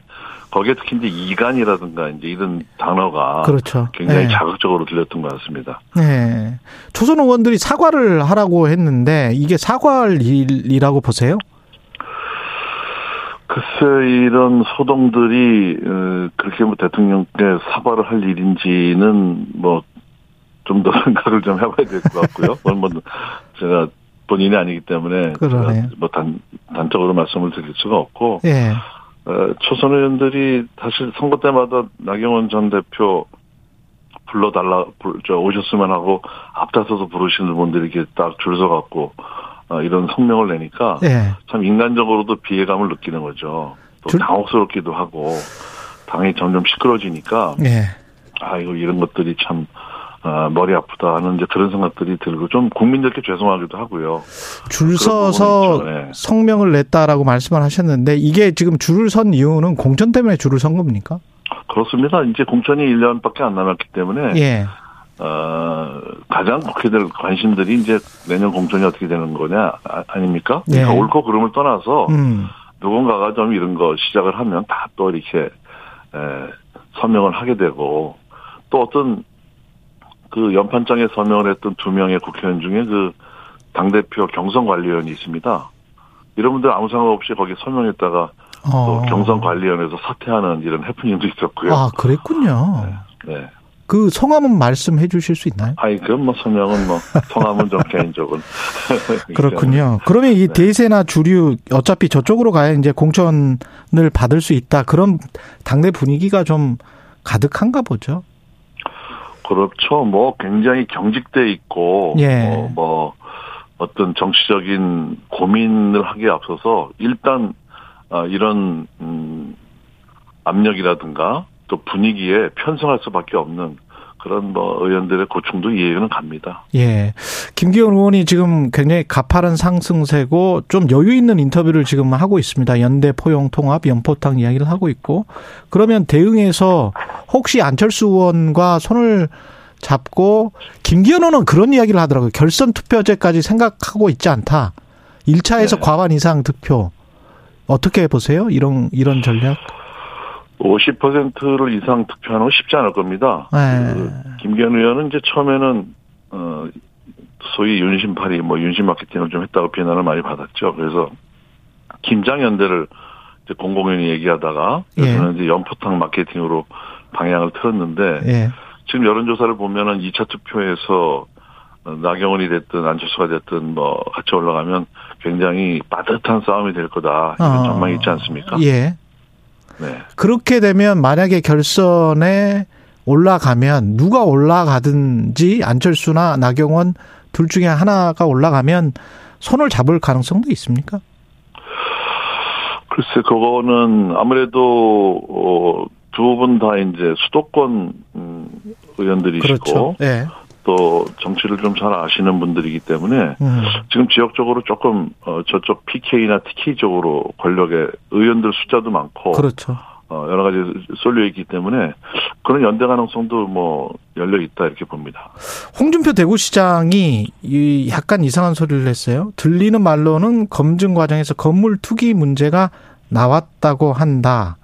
거기에 특히 이제 이간이라든가 이제 이런 단어가 그렇죠. 굉장히 예. 자극적으로 들렸던 것 같습니다. 네. 초선 의원들이 사과를 하라고 했는데 이게 사과할 일이라고 보세요? 글쎄 이런 소동들이 어, 그렇게 뭐 대통령께 사과를 할 일인지는 뭐 좀 더 생각을 좀 해봐야 될 것 같고요. 뭐 제가 본인이 아니기 때문에 뭐 단, 단적으로 말씀을 드릴 수가 없고 예. 어, 초선 의원들이 사실 선거 때마다 나경원 전 대표 불러달라 불- 저 오셨으면 하고 앞다퉈서 부르시는 분들이 이렇게 딱 줄 서갖고 어, 이런 성명을 내니까 예. 참 인간적으로도 비애감을 느끼는 거죠. 또 줄- 당혹스럽기도 하고 당이 점점 시끄러지니까 예. 아 이거 이런 것들이 참 아, 머리 아프다 하는 이제 그런 생각들이 들고 좀 국민들께 죄송하기도 하고요. 줄 서서. 예. 성명을 냈다라고 말씀을 하셨는데 이게 지금 줄을 선 이유는 공천 때문에 줄을 선 겁니까? 그렇습니다. 이제 공천이 1년밖에 안 남았기 때문에 예. 어, 가장 될 관심들이 이제 내년 공천이 어떻게 되는 거냐 아, 아닙니까? 예. 그러니까 옳고 그름을 떠나서 음. 누군가가 좀 이런 거 시작을 하면 다 또 이렇게 에, 서명을 하게 되고 또 어떤 그 연판장에 서명을 했던 두 명의 국회의원 중에 그 당대표 경선관리위원이 있습니다. 이런 분들 아무 생각 없이 거기 서명했다가 또 어. 경선관리위원회에서 사퇴하는 이런 해프닝도 있었고요. 아, 그랬군요. 네. 그 성함은 말씀해 주실 수 있나요? 아이, 그건 뭐 서명은 뭐 성함은 좀 개인적은. 그렇군요. 그러면 이 대세나 주류 어차피 저쪽으로 가야 이제 공천을 받을 수 있다. 그런 당내 분위기가 좀 가득한가 보죠. 그렇죠. 뭐 굉장히 경직돼 있고 예. 어, 뭐 어떤 정치적인 고민을 하기에 앞서서 일단 아, 이런 음, 압력이라든가 또 분위기에 편성할 수밖에 없는 그런 뭐 의원들의 고충도 이해는 갑니다. 예. 김기현 의원이 지금 굉장히 가파른 상승세고 좀 여유 있는 인터뷰를 지금 하고 있습니다. 연대 포용 통합 연포탕 이야기를 하고 있고 그러면 대응해서 혹시 안철수 의원과 손을 잡고 김기현 의원은 그런 이야기를 하더라고요. 결선 투표제까지 생각하고 있지 않다. 1차에서 네. 과반 이상 득표. 어떻게 보세요? 이런 이런 전략? 50%를 이상 득표하는 건 쉽지 않을 겁니다. 네. 그 김기현 의원은 이제 처음에는 어 소위 윤심팔이 뭐 윤심 마케팅을 좀 했다고 비난을 많이 받았죠. 그래서 김장연대를 이제 공공연히 얘기하다가 예. 저는 이제 연포탕 마케팅으로 방향을 틀었는데 예. 지금 여론조사를 보면은 2차 투표에서 어, 나경원이 됐든 안철수가 됐든 뭐 같이 올라가면 굉장히 빠듯한 싸움이 될 거다 이런 어. 전망이 있지 않습니까? 예. 네. 그렇게 되면 만약에 결선에 올라가면 누가 올라가든지 안철수나 나경원 둘 중에 하나가 올라가면 손을 잡을 가능성도 있습니까? 글쎄 그거는 아무래도 어, 두분 다 이제 수도권 음, 의원들이시고 그렇죠. 예. 또 정치를 좀 잘 아시는 분들이기 때문에 음. 지금 지역적으로 조금 어, 저쪽 PK나 TK 쪽으로 권력의 의원들 숫자도 많고 그렇죠. 어, 여러 가지 쏠려 있기 때문에 그런 연대 가능성도 뭐 열려 있다 이렇게 봅니다. 홍준표 대구시장이 이 약간 이상한 소리를 했어요. 들리는 말로는 검증 과정에서 건물 투기 문제가 나왔다고 한다.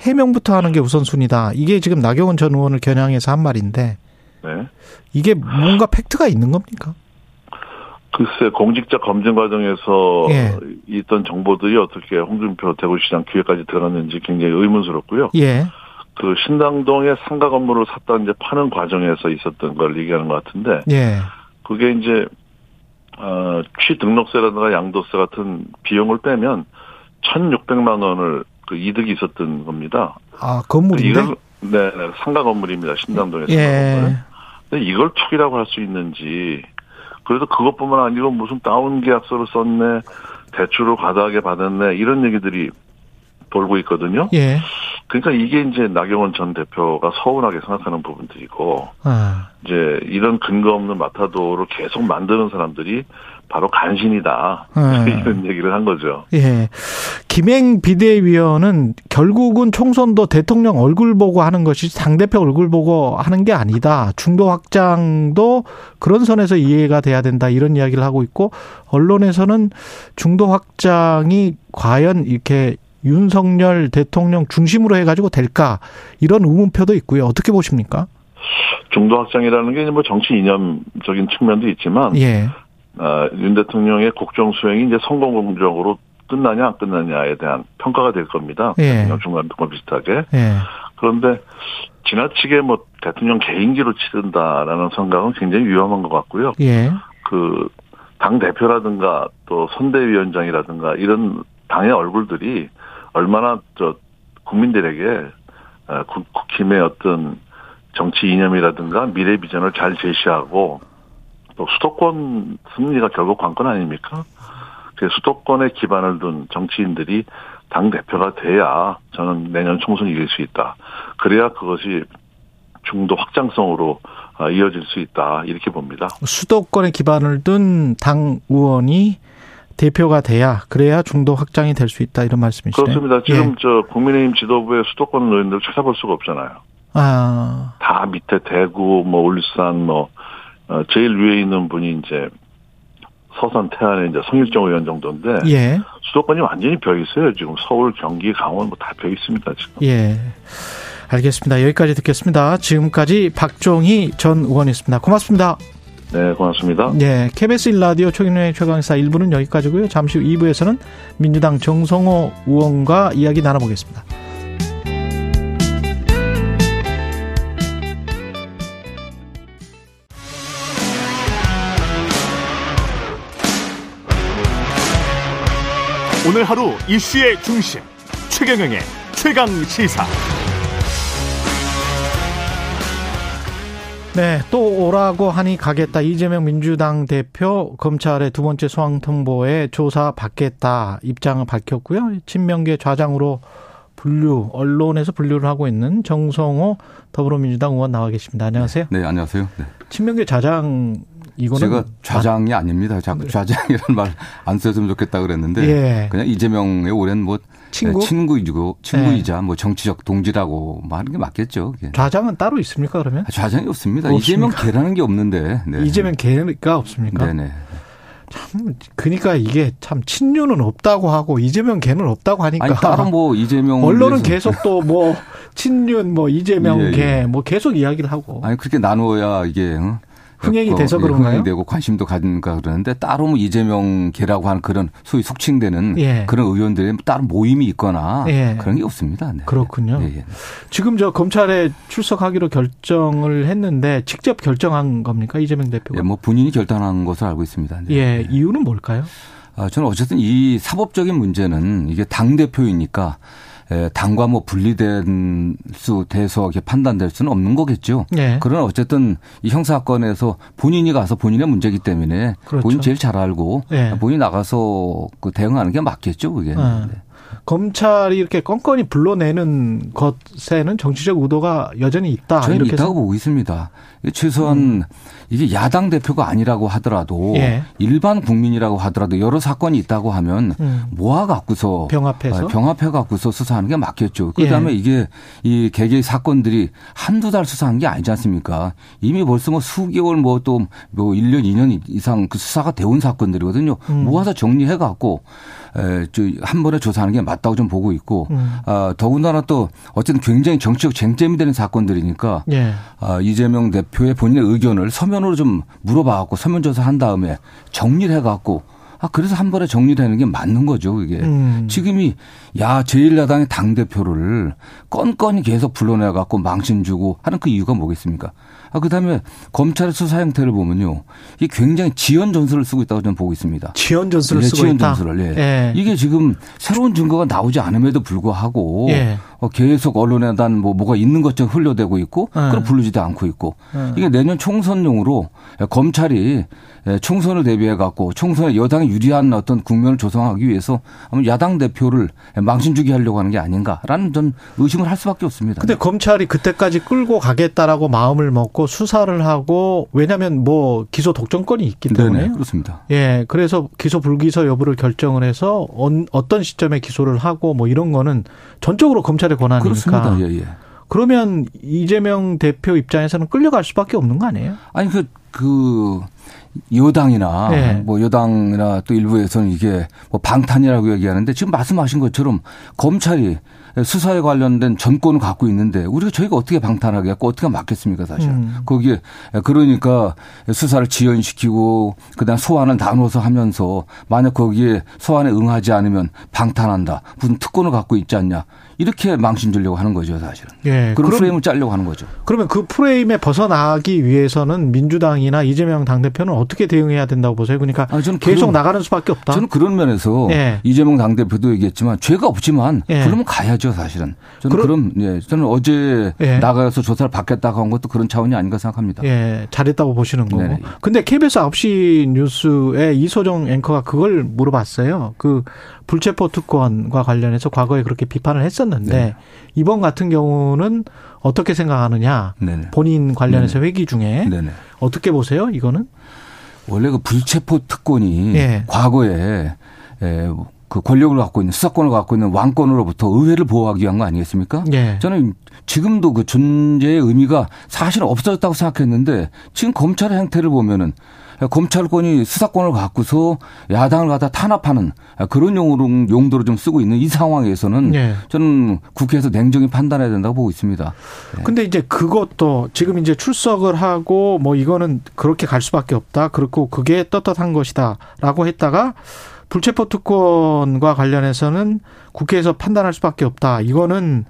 해명부터 하는 게 우선순위다. 이게 지금 나경원 전 의원을 겨냥해서 한 말인데 네. 이게 뭔가 팩트가 있는 겁니까? 글쎄 공직자 검증 과정에서 예. 있던 정보들이 어떻게 홍준표 대구시장 기회까지 들었는지 굉장히 의문스럽고요. 예. 그 신당동에 상가 건물을 샀다 이제 파는 과정에서 있었던 걸 얘기하는 것 같은데 예. 그게 이제 어, 취등록세라든가 양도세 같은 비용을 빼면 1,600만 원을 그 이득이 있었던 겁니다. 아, 건물인데? 이걸 네, 네, 상가 건물입니다. 신당동에 상가 건물. 예. 근데 이걸 투기라고 할 수 있는지 그래도 그것뿐만 아니고 무슨 다운 계약서를 썼네 대출을 과다하게 받았네 이런 얘기들이 돌고 있거든요. 예. 그러니까 이게 이제 나경원 전 대표가 서운하게 생각하는 부분들이고 아, 이제 이런 근거 없는 마타도를 계속 만드는 사람들이 바로 간신이다 음. 이런 얘기를 한 거죠. 예. 김행 비대위원은 결국은 총선도 대통령 얼굴 보고 하는 것이 당대표 얼굴 보고 하는 게 아니다. 중도 확장도 그런 선에서 이해가 돼야 된다. 이런 이야기를 하고 있고, 언론에서는 중도 확장이 과연 이렇게 윤석열 대통령 중심으로 해가지고 될까? 이런 의문표도 있고요. 어떻게 보십니까? 중도 확장이라는 게 뭐 정치 이념적인 측면도 있지만 예. 어, 윤 대통령의 국정 수행이 이제 성공적으로 끝나냐 안 끝나냐에 대한 평가가 될 겁니다. 예. 대통령 중간 평가 비슷하게. 예. 그런데 지나치게 뭐 대통령 개인기로 치른다라는 생각은 굉장히 위험한 것 같고요. 예. 그당 대표라든가 또 선대위원장이라든가 이런 당의 얼굴들이 얼마나 저 국민들에게 어, 국- 국힘의 어떤 정치 이념이라든가 미래 비전을 잘 제시하고 또 수도권 승리가 결국 관건 아닙니까? 그 수도권에 기반을 둔 정치인들이 당 대표가 돼야 저는 내년 총선 이길 수 있다. 그래야 그것이 중도 확장성으로 어, 이어질 수 있다 이렇게 봅니다. 수도권에 기반을 둔 당 의원이 대표가 돼야 그래야 중도 확장이 될 수 있다 이런 말씀이시네요. 그렇습니다. 지금 예. 저 국민의힘 지도부의 수도권 의원들 찾아볼 수가 없잖아요. 아, 다 밑에 대구, 뭐 울산, 뭐 어, 제일 위에 있는 분이 이제 서산 태안의 이제 성일정 의원 정도인데 예, 수도권이 완전히 벼 있어요. 지금 서울, 경기, 강원 뭐다벼 있습니다. 지금. 예. 알겠습니다. 여기까지 듣겠습니다. 지금까지 박종희 전 의원이었습니다. 고맙습니다. 네, 고맙습니다. 예, KBS 1라디오 최경련의 최강사 1부는 여기까지고요. 잠시 후 2부에서는 민주당 정성호 의원과 이야기 나눠보겠습니다. 오늘 하루 이슈의 중심 최경영의 최강 시사. 네, 또 오라고 하니 가겠다. 이재명 민주당 대표 검찰의 두 번째 소환 통보에 조사 받겠다 입장을 밝혔고요. 친명계 좌장으로 분류, 언론에서 분류를 하고 있는 정성호 더불어민주당 의원 나와 계십니다. 안녕하세요. 네, 안녕하세요. 네. 친명계 좌장 이거는 제가 좌장이 아닙니다. 자꾸 좌장이라는 말 안 썼으면 좋겠다 그랬는데 예. 그냥 이재명의 오랜 뭐 친구? 네, 친구이고 친구이자 뭐 정치적 동지라고 말하는 게 맞겠죠. 그게. 좌장은 따로 있습니까 그러면? 아, 좌장이 없습니다. 없습니까? 이재명 개라는 게 없는데. 네. 이재명 개가 없습니까? 네네. 참 그러니까 이게 참 친윤은 없다고 하고 이재명 걔는 없다고 하니까 아니 따로 뭐 이재명 언론은 계속 또 뭐 친윤 뭐 이재명 예, 예. 걔뭐 계속 이야기를 하고 아니 그렇게 나누어야 이게 응? 흥행이 어, 돼서 예, 그런가요? 흥행되고 관심도 가는가 그러는데 따로 뭐 이재명 개라고 하는 그런 소위 속칭되는 예. 그런 의원들의 따로 모임이 있거나 예. 그런 게 없습니다. 네. 그렇군요. 예, 예. 지금 저 검찰에 출석하기로 결정을 했는데 직접 결정한 겁니까 이재명 대표가? 예, 뭐 본인이 결단한 것으로 알고 있습니다. 네. 예, 이유는 뭘까요? 아, 저는 어쨌든 이 사법적인 문제는 이게 당 대표이니까 에, 당과 뭐 분리된 수 돼서 이렇게 판단될 수는 없는 거겠죠. 예. 그러나 어쨌든 이 형사 사건에서 본인이 가서 본인의 문제이기 때문에 그렇죠. 본인 제일 잘 알고 예. 본인이 나가서 그 대응하는 게 맞겠죠, 그게. 아. 네. 검찰이 이렇게 건건이 불러내는 것에는 정치적 의도가 여전히 있다. 저는 이렇게 있다고 생- 보고 있습니다. 최소한 이게 야당 대표가 아니라고 하더라도 예. 일반 국민이라고 하더라도 여러 사건이 있다고 하면 음. 모아 갖고서 병합해서? 아, 병합해 갖고서 수사하는 게 맞겠죠. 그다음에 예. 이게 이 개개 사건들이 한두 달 수사한 게 아니지 않습니까? 이미 벌써 뭐 수개월 뭐 또뭐 1년 2년 이상 그 수사가 되온 사건들이거든요. 음. 모아서 정리해 갖고 에, 저한 번에 조사하는 게 맞다고 좀 보고 있고 음. 아, 더군다나 또 어쨌든 굉장히 정치적 쟁점이 되는 사건들이니까 예. 아, 이재명 대표 의 본인의 의견을 서면으로 좀 물어봐갖고 서면 조사한 다음에 정리를 해갖고 아 그래서 한 번에 정리되는 게 맞는 거죠 이게 음. 지금이 야 제1야당의 당 대표를 건건히 계속 불러내 갖고 망신 주고 하는 그 이유가 뭐겠습니까? 아 그 다음에 검찰의 수사 형태를 보면요 이게 굉장히 지연 전술을 쓰고 있다고 저는 보고 있습니다. 지연 전술을 예, 쓰고 지연 있다. 전술을 예. 예. 이게 지금 새로운 증거가 나오지 않음에도 불구하고 예. 어, 계속 언론에 대한 뭐 뭐가 있는 것처럼 흘려대고 있고 예. 그걸 부르지도 않고 있고 예. 이게 내년 총선용으로 검찰이 예, 총선을 대비해 갖고 총선에 여당이 유리한 어떤 국면을 조성하기 위해서 아마 야당 대표를 망신 주기 하려고 하는 게 아닌가라는 전 의심을 할 수밖에 없습니다. 근데 검찰이 그때까지 끌고 가겠다라고 마음을 먹고 수사를 하고 왜냐하면 뭐 기소 독점권이 있기 때문에 네네, 그렇습니다. 예 그래서 기소 불기소 여부를 결정을 해서 언- 어떤 시점에 기소를 하고 뭐 이런 거는 전적으로 검찰의 권한이니까 그렇습니다. 예, 예. 그러면 이재명 대표 입장에서는 끌려갈 수밖에 없는 거 아니에요? 아니 그, 그 여당이나 네. 뭐 여당이나 또 일부에서는 이게 뭐 방탄이라고 얘기하는데 지금 말씀하신 것처럼 검찰이 수사에 관련된 전권을 갖고 있는데 우리가 저희가 어떻게 방탄하겠고 어떻게 막겠습니까 사실 음. 거기에 그러니까 수사를 지연시키고 그다음 소환을 나눠서 하면서 만약 거기에 소환에 응하지 않으면 방탄한다. 무슨 특권을 갖고 있지 않냐 이렇게 망신 주려고 하는 거죠 사실은 예. 그런 프레임을 짜려고 하는 거죠. 그러면 그 프레임에 벗어나기 위해서는 민주당이나 이재명 당대표는 어떻게 대응해야 된다고 보세요? 그러니까 아니, 저는 계속 그런- 나가는 수밖에 없다. 저는 그런 면에서 예. 이재명 당대표도 얘기했지만 죄가 없지만 예. 그러면 가야죠 사실은. 저는 그럼 예, 저는 어제 예. 나가서 조사를 받겠다고 한 것도 그런 차원이 아닌가 생각합니다. 예, 잘했다고 보시는 거고. 네네. 근데 KBS 9시 뉴스에 이소정 앵커가 그걸 물어봤어요. 그 불체포 특권과 관련해서 과거에 그렇게 비판을 했었는데 네. 이번 같은 경우는 어떻게 생각하느냐. 네네. 본인 관련해서 회기 중에 네네. 어떻게 보세요? 이거는? 원래 그 불체포 특권이 예. 과거에 에, 그 권력을 갖고 있는 수사권을 갖고 있는 왕권으로부터 의회를 보호하기 위한 거 아니겠습니까? 예. 저는 지금도 그 존재의 의미가 사실은 없어졌다고 생각했는데 지금 검찰의 행태를 보면은 검찰권이 수사권을 갖고서 야당을 갖다 탄압하는 그런 용어로, 용도로 좀 쓰고 있는 이 상황에서는 예. 저는 국회에서 냉정히 판단해야 된다고 보고 있습니다. 근데 이제 그것도 지금 이제 출석을 하고 뭐 이거는 그렇게 갈 수밖에 없다. 그렇고 그게 떳떳한 것이다라고 했다가 불체포 특권과 관련해서는 국회에서 판단할 수밖에 없다. 이거는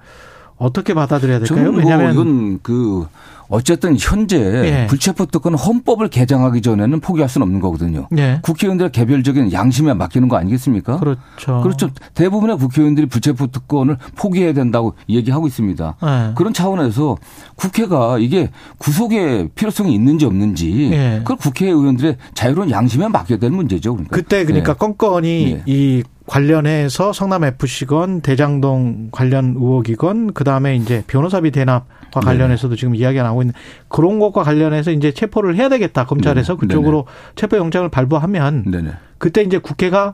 어떻게 받아들여야 될까요? 뭐 왜냐하면 이건 그 어쨌든 현재 예. 불체포 특권은 헌법을 개정하기 전에는 포기할 수는 없는 거거든요. 예. 국회의원들의 개별적인 양심에 맡기는 거 아니겠습니까? 그렇죠. 그렇죠. 대부분의 국회의원들이 불체포 특권을 포기해야 된다고 얘기하고 있습니다. 예. 그런 차원에서 국회가 이게 구속의 필요성이 있는지 없는지 예. 그걸 국회의원들의 자유로운 양심에 맡겨야 되는 문제죠. 그러니까. 그때 그러니까 예. 건건이 예. 이 관련해서 성남 FC건 대장동 관련 의혹이건 그다음에 이제 변호사비 대납과 관련해서도 지금 이야기가 나오고 있는 그런 것과 관련해서 이제 체포를 해야 되겠다 검찰에서 네네. 그쪽으로 체포 영장을 발부하면 네네. 그때 이제 국회가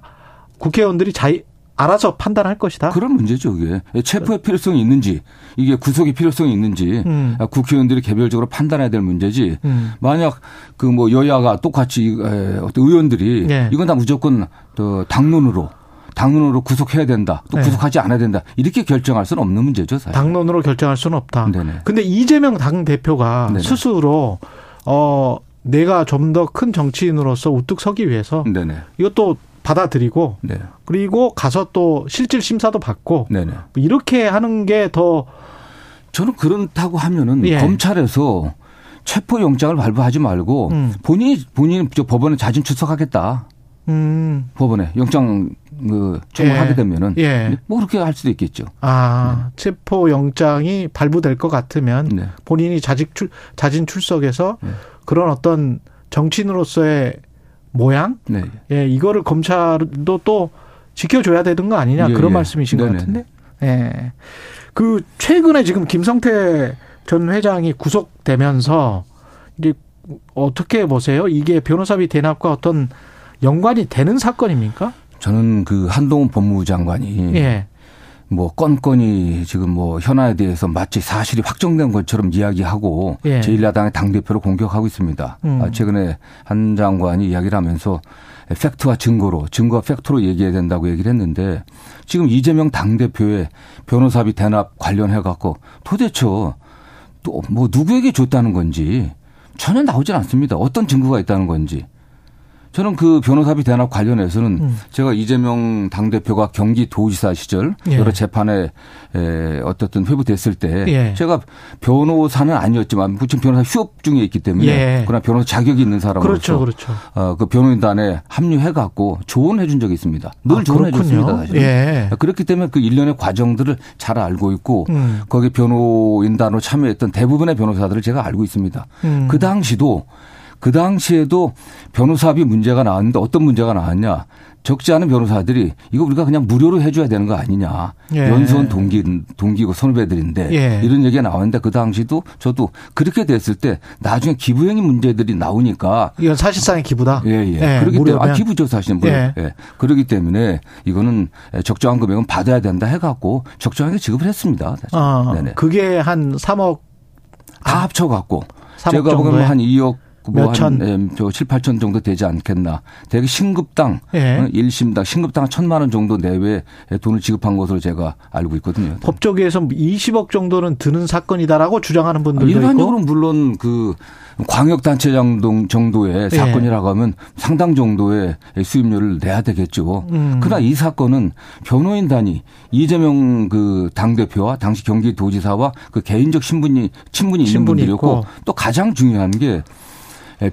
국회의원들이 자유 알아서 판단할 것이다. 그런 문제죠, 이게. 체포의 필요성이 있는지, 이게 구속의 필요성이 있는지, 음. 국회의원들이 개별적으로 판단해야 될 문제지, 음. 만약 그 뭐 여야가 똑같이 에, 어떤 의원들이 예. 이건 다 무조건 또 당론으로 당론으로 구속해야 된다. 또 네. 구속하지 않아야 된다. 이렇게 결정할 수는 없는 문제죠, 사실. 당론으로 결정할 수는 없다. 네네. 근데 이재명 당 대표가. 스스로 어 내가 좀 더 큰 정치인으로서 우뚝 서기 위해서 네네. 이것도 받아들이고 네. 그리고 가서 또 실질 심사도 받고 네네. 이렇게 하는 게 더 저는 그렇다고 하면은 예. 검찰에서 체포 영장을 발부하지 말고 음. 본인이 저 법원에 자진 출석하겠다. 음. 법원에 영장 그 청구하게 예. 되면은 예. 뭐 그렇게 할 수도 있겠죠. 아, 체포 영장이 발부될 것 같으면 네. 본인이 자직 출, 자진 출석해서 네. 그런 어떤 정치인으로서의 모양, 네. 예, 이거를 검찰도 또 지켜줘야 되는 거 아니냐 예, 그런 예. 말씀이신 것. 같은데. 예. 그 최근에 지금 김성태 전 회장이 구속되면서 이제 어떻게 보세요? 이게 변호사비 대납과 어떤 연관이 되는 사건입니까? 저는 그 한동훈 법무부 장관이 예. 뭐 건건이 지금 뭐 현안에 대해서 마치 사실이 확정된 것처럼 이야기하고 예. 제1야당의 당대표를 공격하고 있습니다. 음. 아, 최근에 한 장관이 이야기를 하면서 팩트와 증거로, 증거와 팩트로 얘기해야 된다고 얘기를 했는데 지금 이재명 당대표의 변호사비 대납 관련해 갖고 도대체 또 뭐 누구에게 줬다는 건지 전혀 나오질 않습니다. 어떤 증거가 있다는 건지. 저는 그 변호사비 대납 관련해서는 음. 제가 이재명 당대표가 경기도지사 시절 예. 여러 재판에 에, 어떻든 회부됐을 때 예. 제가 변호사는 아니었지만 지금 변호사 휴업 중에 있기 때문에 예. 그러나 변호사 자격이 있는 사람으로서 그렇죠, 그렇죠. 어, 그 변호인단에 합류해 갖고 조언해 준 적이 있습니다. 늘 아, 조언해 줬습니다. 그렇군요. 사실. 예. 그렇기 때문에 그 일련의 과정들을 잘 알고 있고 음. 거기 변호인단으로 참여했던 대부분의 변호사들을 제가 알고 있습니다. 음. 그 당시도 그 당시에도 변호사비 문제가 나왔는데 어떤 문제가 나왔냐. 적지 않은 변호사들이 이거 우리가 그냥 무료로 해줘야 되는 거 아니냐. 예. 연수원 동기, 동기고 선후배들인데 예. 이런 얘기가 나왔는데 그 당시도 저도 그렇게 됐을 때 나중에 기부행위 문제들이 나오니까 이건 사실상의 기부다. 예, 예. 그렇기 때문에, 아. 기부죠, 사실은. 뭐. 예. 예. 그렇기 때문에 이거는 적정한 금액은 받아야 된다 해갖고 적정하게 지급을 했습니다. 사실. 어, 네네. 그게 한 3억 다 합쳐갖고. 3억 제가 보기엔 한 2억 몇천? 뭐한 저 7, 8천 정도 되지 않겠나. 대개 신급당, 예. 어, 일심당, 신급당 한 천만 원 정도 내외 돈을 지급한 것으로 제가 알고 있거든요. 법조계에서 20억 정도는 드는 사건이다라고 주장하는 분들도 일반적으로 있고. 물론 그 광역단체장 정도의 예. 사건이라고 하면 상당 정도의 수입료를 내야 되겠죠. 음. 그러나 이 사건은 변호인단이 이재명 그 당대표와 당시 경기도지사와 그 개인적 신분이, 친분이 있는 분들이었고. 또 가장 중요한 게 예,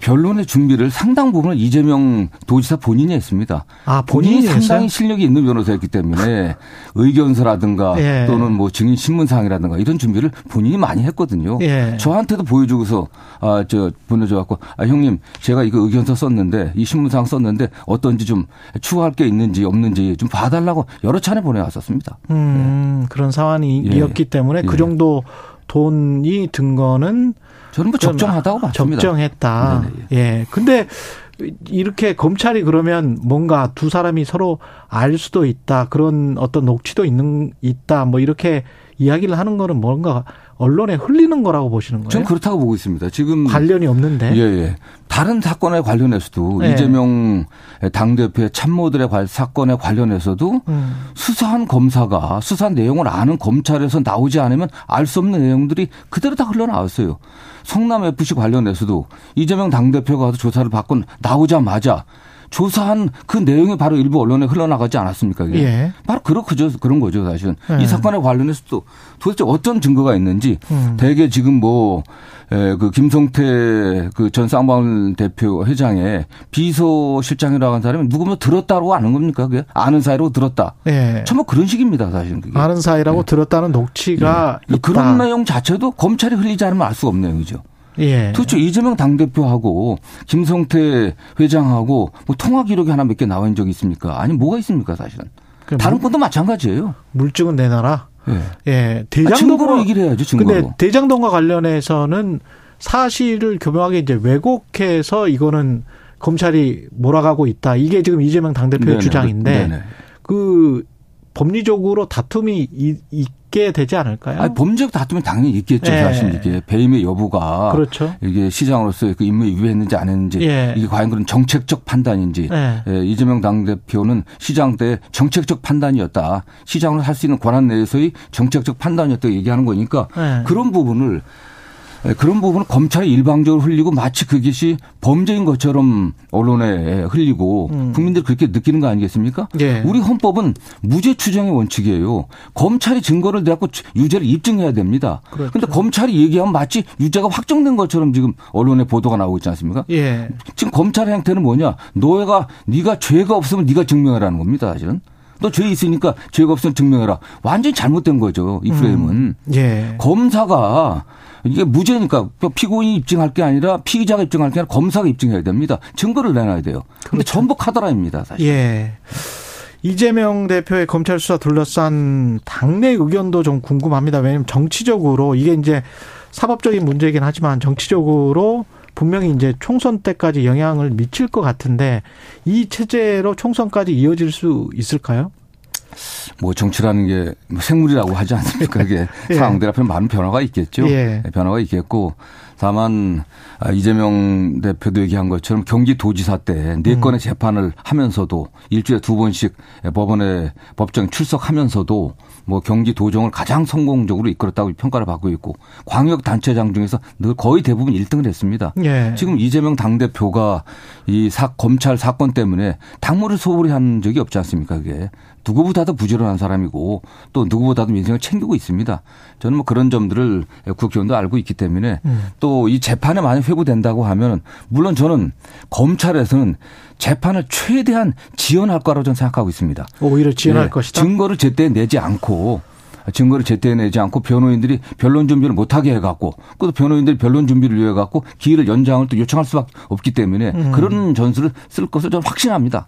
변론의 준비를 상당 부분을 이재명 도지사 본인이 했습니다. 아, 본인이 본인이 상당히? 실력이 있는 변호사였기 때문에 의견서라든가 예. 또는 뭐 증인 신문사항이라든가 이런 준비를 본인이 많이 했거든요. 예. 저한테도 보여주고서 아 저 보내줘 갖고 아 형님 제가 이거 의견서 썼는데 이 신문사항 썼는데 어떤지 좀 추가할 게 있는지 없는지 좀 봐달라고 여러 차례 보내왔었습니다. 음, 그런 상황이었기 예. 때문에 그 예. 정도 돈이 든 거는 저는 뭐 적정하다고 봤습니다. 적정했다. 네네. 예. 근데 이렇게 검찰이 그러면 뭔가 두 사람이 서로 알 수도 있다. 그런 어떤 녹취도 있는 있다. 뭐 이렇게 이야기를 하는 거는 뭔가 언론에 흘리는 거라고 보시는 거예요? 저는 그렇다고 보고 있습니다. 지금 관련이 없는데. 예, 예. 다른 사건에 관련해서도 네. 이재명 당대표의 참모들의 관- 사건에 관련해서도 음. 수사한 검사가 수사한 내용을 아는 검찰에서 나오지 않으면 알 수 없는 내용들이 그대로 다 흘러나왔어요. 성남 FC 관련해서도 이재명 당대표가 조사를 받고 나오자마자 조사한 그 내용이 바로 일부 언론에 흘러나가지 않았습니까? 그게? 예. 바로 그렇죠. 그런 거죠, 사실은. 네. 이 사건에 관련해서도 도대체 어떤 증거가 있는지 음. 대개 지금 뭐, 에, 그 김성태 그 전 쌍방울 대표 회장의 비서실장이라고 하는 사람이 누구면 들었다고 아는 겁니까? 그게 아는 사이로 들었다. 예. 정말 그런 식입니다, 사실은 그게. 아는 사이라고 들었다는 녹취가 예. 그런 내용 자체도 검찰이 흘리지 않으면 알 수가 없는 내용이죠. 예. 도대체 이재명 당대표하고 김성태 회장하고 뭐 통화 기록이 하나 몇 개 나와 있는 적이 있습니까? 아니, 뭐가 있습니까, 사실은. 그 다른 물- 건도 마찬가지예요. 물증은 내놔라. 예. 예. 아, 대장동 증거로 얘기를 해야죠, 증거로. 근데 대장동과 관련해서는 사실을 교묘하게 이제 왜곡해서 이거는 검찰이 몰아가고 있다. 이게 지금 이재명 당대표의 네네. 주장인데 네네. 그 법리적으로 다툼이 이, 있게 되지 않을까요? 아니, 범죄적 다툼은 당연히 있겠죠. 예. 사실 이게 배임의 여부가 그렇죠. 이게 시장으로서 그 임무에 위배했는지 안 했는지 예. 이게 과연 그런 정책적 판단인지 예. 예, 이재명 당대표는 시장 때 정책적 판단이었다. 시장으로 할 수 있는 권한 내에서의 정책적 판단이었다 얘기하는 거니까 예. 그런 부분을 예, 그런 부분은 검찰이 일방적으로 흘리고 마치 그것이 범죄인 것처럼 언론에 흘리고 음. 국민들이 그렇게 느끼는 거 아니겠습니까? 예. 우리 헌법은 무죄 추정의 원칙이에요. 검찰이 증거를 대고 유죄를 입증해야 됩니다. 그렇죠. 그런데 검찰이 얘기하면 마치 유죄가 확정된 것처럼 지금 언론에 보도가 나오고 있지 않습니까? 예. 지금 검찰의 행태는 뭐냐? 너가 네가 죄가 없으면 네가 증명하라는 겁니다. 사실은. 너죄 있으니까 죄가 없으면 증명해라. 완전히 잘못된 거죠. 이 프레임은. 예. 검사가 이게 무죄니까 피고인이 입증할 게 아니라 피의자가 입증할 게 아니라 검사가 입증해야 됩니다. 증거를 내놔야 돼요. 근데 전부 카더라입니다. 사실. 예. 이재명 대표의 검찰 수사 둘러싼 당내 의견도 좀 궁금합니다. 왜냐하면 정치적으로 이게 이제 사법적인 문제이긴 하지만 정치적으로 분명히 이제 총선 때까지 영향을 미칠 것 같은데 이 체제로 총선까지 이어질 수 있을까요? 뭐 정치라는 게뭐 생물이라고 하지 않습니까? 그게 예. 상황들 앞에 많은 변화가 있겠죠. 예. 변화가 있겠고 다만 아, 이재명 대표도 얘기한 것처럼 경기도지사 때 네 건의 재판을 하면서도 일주일에 두 번씩 법원에 법정 출석하면서도 뭐 경기도정을 가장 성공적으로 이끌었다고 평가를 받고 있고 광역 단체장 중에서 늘 거의 대부분 1등을 했습니다. 예. 지금 이재명 당대표가 이 사, 검찰 사건 때문에 당무를 소홀히 한 적이 없지 않습니까, 그게. 누구보다도 부지런한 사람이고 또 누구보다도 민생을 챙기고 있습니다. 저는 뭐 그런 점들을 국회의원도 알고 있기 때문에 또이 재판에 많이 회부된다고 하면 물론 저는 검찰에서는 재판을 최대한 지연할 거라고 저는 생각하고 있습니다. 오히려 지연할 예, 것이다. 증거를 제때 내지 않고 증거를 제때 내지 않고 변호인들이 변론 준비를 못하게 해갖고 또 변호인들이 변론 준비를 위해 갖고 기일을 연장을 또 요청할 수밖에 없기 때문에 음. 그런 전술을 쓸 것을 저는 확신합니다.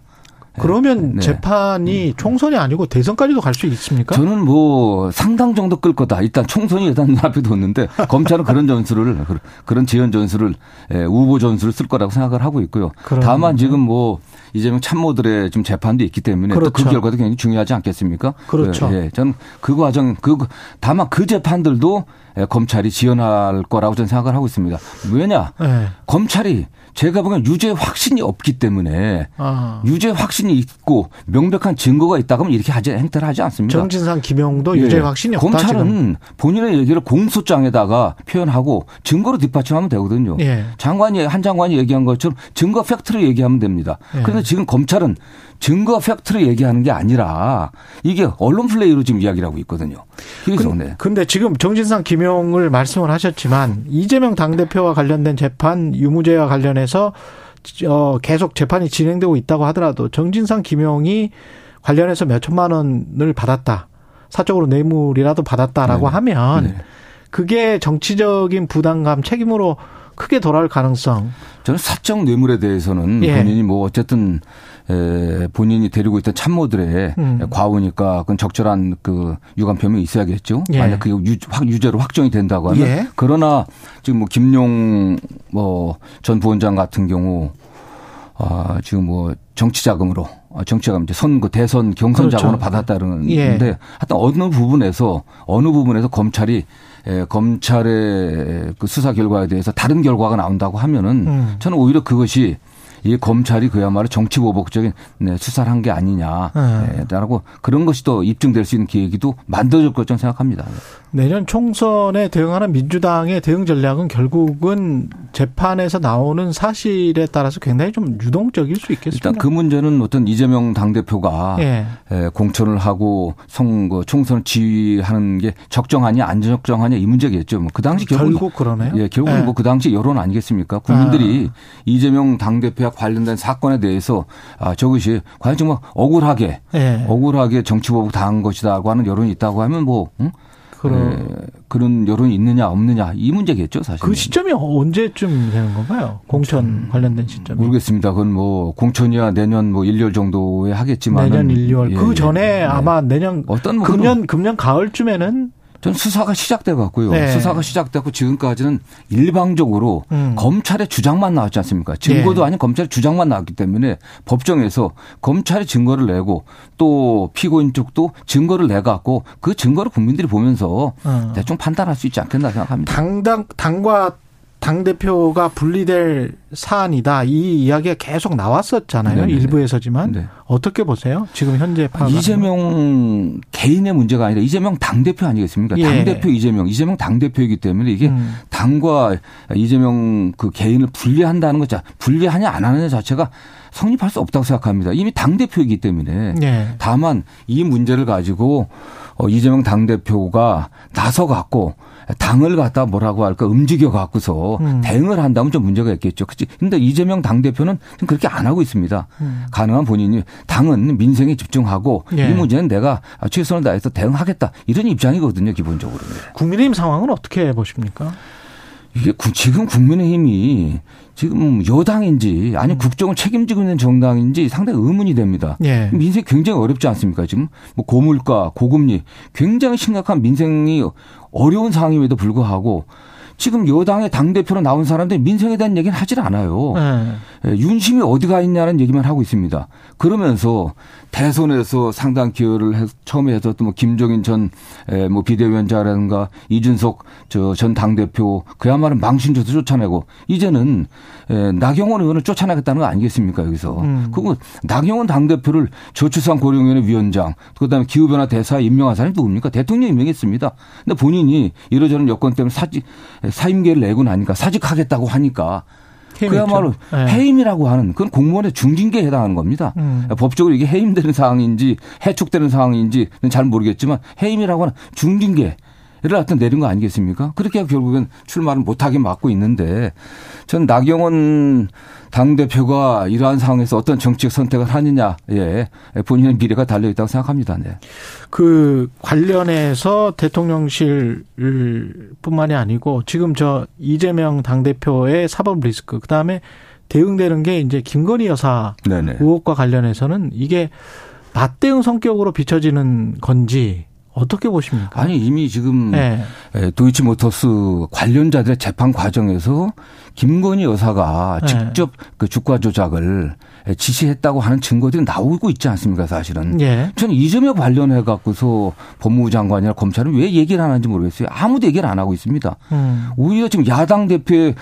그러면 네. 재판이 총선이 아니고 대선까지도 갈 수 있습니까? 저는 뭐 상당 정도 끌 거다. 일단 총선이 일단 눈앞에 뒀는데 검찰은 그런 전술을 그런- 지연 전술을 예, 우보 전술을 쓸 거라고 생각을 하고 있고요. 그러면요. 다만 지금 뭐 이재명 참모들의 지금 재판도 있기 때문에 또 그렇죠. 그 결과도 굉장히 중요하지 않겠습니까? 그렇죠. 예, 예. 저는 그 과정 그 다만 그 재판들도 예, 검찰이 지연할 거라고 저는 생각을 하고 있습니다. 왜냐? 예. 검찰이 제가 보기엔 유죄 확신이 없기 때문에 아. 유죄 확신이 있고 명백한 증거가 있다 그러면 이렇게 하지 행태를 하지 않습니다. 정진상 김용도 유죄 예. 확신이 없다 검찰은 지금. 본인의 얘기를 공소장에다가 표현하고 증거로 뒷받침하면 되거든요. 예. 장관이 한 장관이 얘기한 것처럼 증거 팩트를 얘기하면 됩니다. 예. 그런데 지금 검찰은 증거 팩트를 얘기하는 게 아니라 이게 언론 플레이로 지금 이야기를 하고 있거든요. 그래서 근- 네. 근데 지금 정진상 김용을 말씀을 하셨지만 이재명 당대표와 관련된 재판 유무죄와 관련해서 어, 계속 재판이 진행되고 있다고 하더라도 정진상 김용이 관련해서 몇 천만 원을 받았다. 사적으로 뇌물이라도 받았다라고 네. 하면 네. 그게 정치적인 부담감 책임으로 크게 돌아올 가능성. 저는 사적 뇌물에 대해서는 예. 본인이 뭐 어쨌든 에, 본인이 데리고 있던 참모들의 음. 과오니까 그건 적절한 그 유감 표명이 있어야겠죠. 예. 만약 그게 유, 확, 유죄로 확정이 된다고 하면 예. 그러나 지금 뭐 김용 뭐전 부원장 같은 경우 아 지금 뭐 정치 자금으로 아, 정치 자금 이제 선거 대선 경선 그렇죠. 자금을 받았다는 예. 건데 하여튼 어느 부분에서 어느 부분에서 검찰이 에, 검찰의 그 수사 결과에 대해서 다른 결과가 나온다고 하면은 음. 저는 오히려 그것이 이 검찰이 그야말로 정치 보복적인 네, 수사를 한 게 아니냐라고 그런 것이 또 입증될 수 있는 계기도 만들어질 것좀 생각합니다. 내년 총선에 대응하는 민주당의 대응 전략은 결국은 재판에서 나오는 사실에 따라서 굉장히 좀 유동적일 수 있겠습니다. 일단 그 문제는 어떤 이재명 당대표가 예. 에, 공천을 하고 선거 총선을 지휘하는 게 적정하냐 안 적정하냐 이 문제겠죠. 뭐 그 당시 결국 결국 그러네요. 예, 결국은 예. 뭐그 당시 여론 아니겠습니까? 국민들이 이재명 당대표와 관련된 사건에 대해서 아, 저것이 과연 정말 억울하게 예. 억울하게 정치보복 당한 것이다고 하는 여론이 있다고 하면 뭐 응? 그럼 에, 그런 여론이 있느냐 없느냐 이 문제겠죠 사실. 그 시점이 언제쯤 되는 건가요? 공천 관련된 시점이. 모르겠습니다. 그건 뭐 공천이야 내년 뭐 1년 정도에 하겠지만 내년 1, 2월. 그 전에 아마 내년 어떤 뭐 금년 금년 가을쯤에는 전 수사가 시작돼 갖고요. 네. 수사가 시작됐고 지금까지는 일방적으로 음. 검찰의 주장만 나왔지 않습니까? 증거도 네. 아닌 검찰의 주장만 나왔기 때문에 법정에서 검찰이 증거를 내고 또 피고인 쪽도 증거를 내 갖고 그 증거를 국민들이 보면서 어. 대충 판단할 수 있지 않겠나 생각합니다. 당당 당과 당 대표가 분리될 사안이다 이 이야기가 계속 나왔었잖아요 네네. 일부에서지만 네. 어떻게 보세요? 지금 현재 파악 이재명 개인의 문제가 아니라 이재명 당 대표 아니겠습니까? 예. 당 대표 이재명, 이재명 당 대표이기 때문에 이게 음. 당과 이재명 그 개인을 분리한다는 것 자, 분리하냐 안 하느냐 자체가 성립할 수 없다고 생각합니다. 이미 당 대표이기 때문에. 예. 다만 이 문제를 가지고 어, 이재명 당 대표가 나서 갖고 당을 갖다 뭐라고 할까 움직여 갖고서 음. 대응을 한다면 좀 문제가 있겠죠. 그치? 근데 이재명 당대표는 지금 그렇게 안 하고 있습니다. 음. 가능한 본인이 당은 민생에 집중하고 예. 이 문제는 내가 최선을 다해서 대응하겠다. 이런 입장이거든요, 기본적으로. 국민의힘 상황은 어떻게 보십니까? 이게 구- 지금 국민의힘이 지금 여당인지 아니면 국정을 책임지고 있는 정당인지 상당히 의문이 됩니다. 예. 민생이 굉장히 어렵지 않습니까? 지금 뭐 고물가, 고금리 굉장히 심각한 민생이 어려운 상황임에도 불구하고 지금 여당의 당대표로 나온 사람들이 민생에 대한 얘기는 하질 않아요. 예. 예, 윤심이 어디가 있냐는 얘기만 하고 있습니다. 그러면서 대선에서 상당 기여를 해, 처음에 했었던 뭐 김종인 전 뭐 비대위원장이라든가 이준석 저 전 당대표 그야말로 망신줘서 쫓아내고 이제는 에, 나경원 의원을 쫓아내겠다는 거 아니겠습니까 여기서. 음. 그리고 나경원 당대표를 저출산 고령위원회 위원장 그다음에 기후변화 대사에 임명한 사람이 누굽니까? 대통령이 임명했습니다. 근데 본인이 이러저런 여건 때문에 사직 사임계를 내고 나니까 사직하겠다고 하니까 그야말로. 예. 해임이라고 하는 그건 공무원의 중징계에 해당하는 겁니다. 음. 법적으로 이게 해임되는 상황인지 해촉되는 상황인지는 잘 모르겠지만 해임이라고 하는 중징계 를 하여튼 내린 거 아니겠습니까? 그렇게 결국엔 출마를 못하게 막고 있는데 전 나경원 당대표가 이러한 상황에서 어떤 정책 선택을 하느냐에 본인의 미래가 달려있다고 생각합니다. 네. 그 관련해서 대통령실 뿐만이 아니고 지금 저 이재명 당대표의 사법 리스크 그 다음에 대응되는 게 이제 김건희 여사 네네. 의혹과 관련해서는 이게 맞대응 성격으로 비춰지는 건지 어떻게 보십니까? 아니 이미 지금 네. 에, 도이치모터스 관련자들의 재판 과정에서 김건희 여사가 네. 직접 그 주가 조작을 에, 지시했다고 하는 증거들이 나오고 있지 않습니까, 사실은. 예. 저는 이 점에 관련해 갖고서 법무부 장관이나 검찰은 왜 얘기를 안 하는지 모르겠어요. 아무도 얘기를 안 하고 있습니다. 음. 오히려 지금 야당 대표,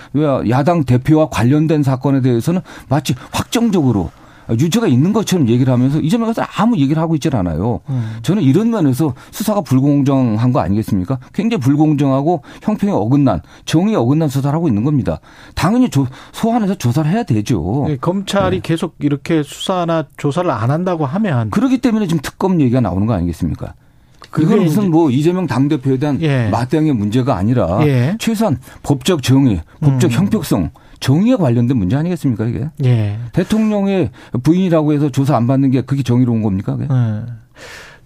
야당 대표와 관련된 사건에 대해서는 마치 확정적으로 유죄가 있는 것처럼 얘기를 하면서 이 점에 가서 아무 얘기를 하고 있질 않아요. 음. 저는 이런 면에서 수사가 불공정한 거 아니겠습니까? 굉장히 불공정하고 형평에 어긋난 정의에 어긋난 수사를 하고 있는 겁니다. 당연히 조, 소환해서 조사를 해야 되죠. 예, 검찰이 계속 이렇게 수사나 조사를 안 한다고 하면 그렇기 때문에 지금 특검 얘기가 나오는 거 아니겠습니까? 그건 무슨 뭐 이재명 당대표에 대한 예. 맞대응의 문제가 아니라 예. 최소한 법적 정의, 법적 음. 형평성, 정의에 관련된 문제 아니겠습니까 이게? 예. 대통령의 부인이라고 해서 조사 안 받는 게 그게 정의로운 겁니까? 그게? 예.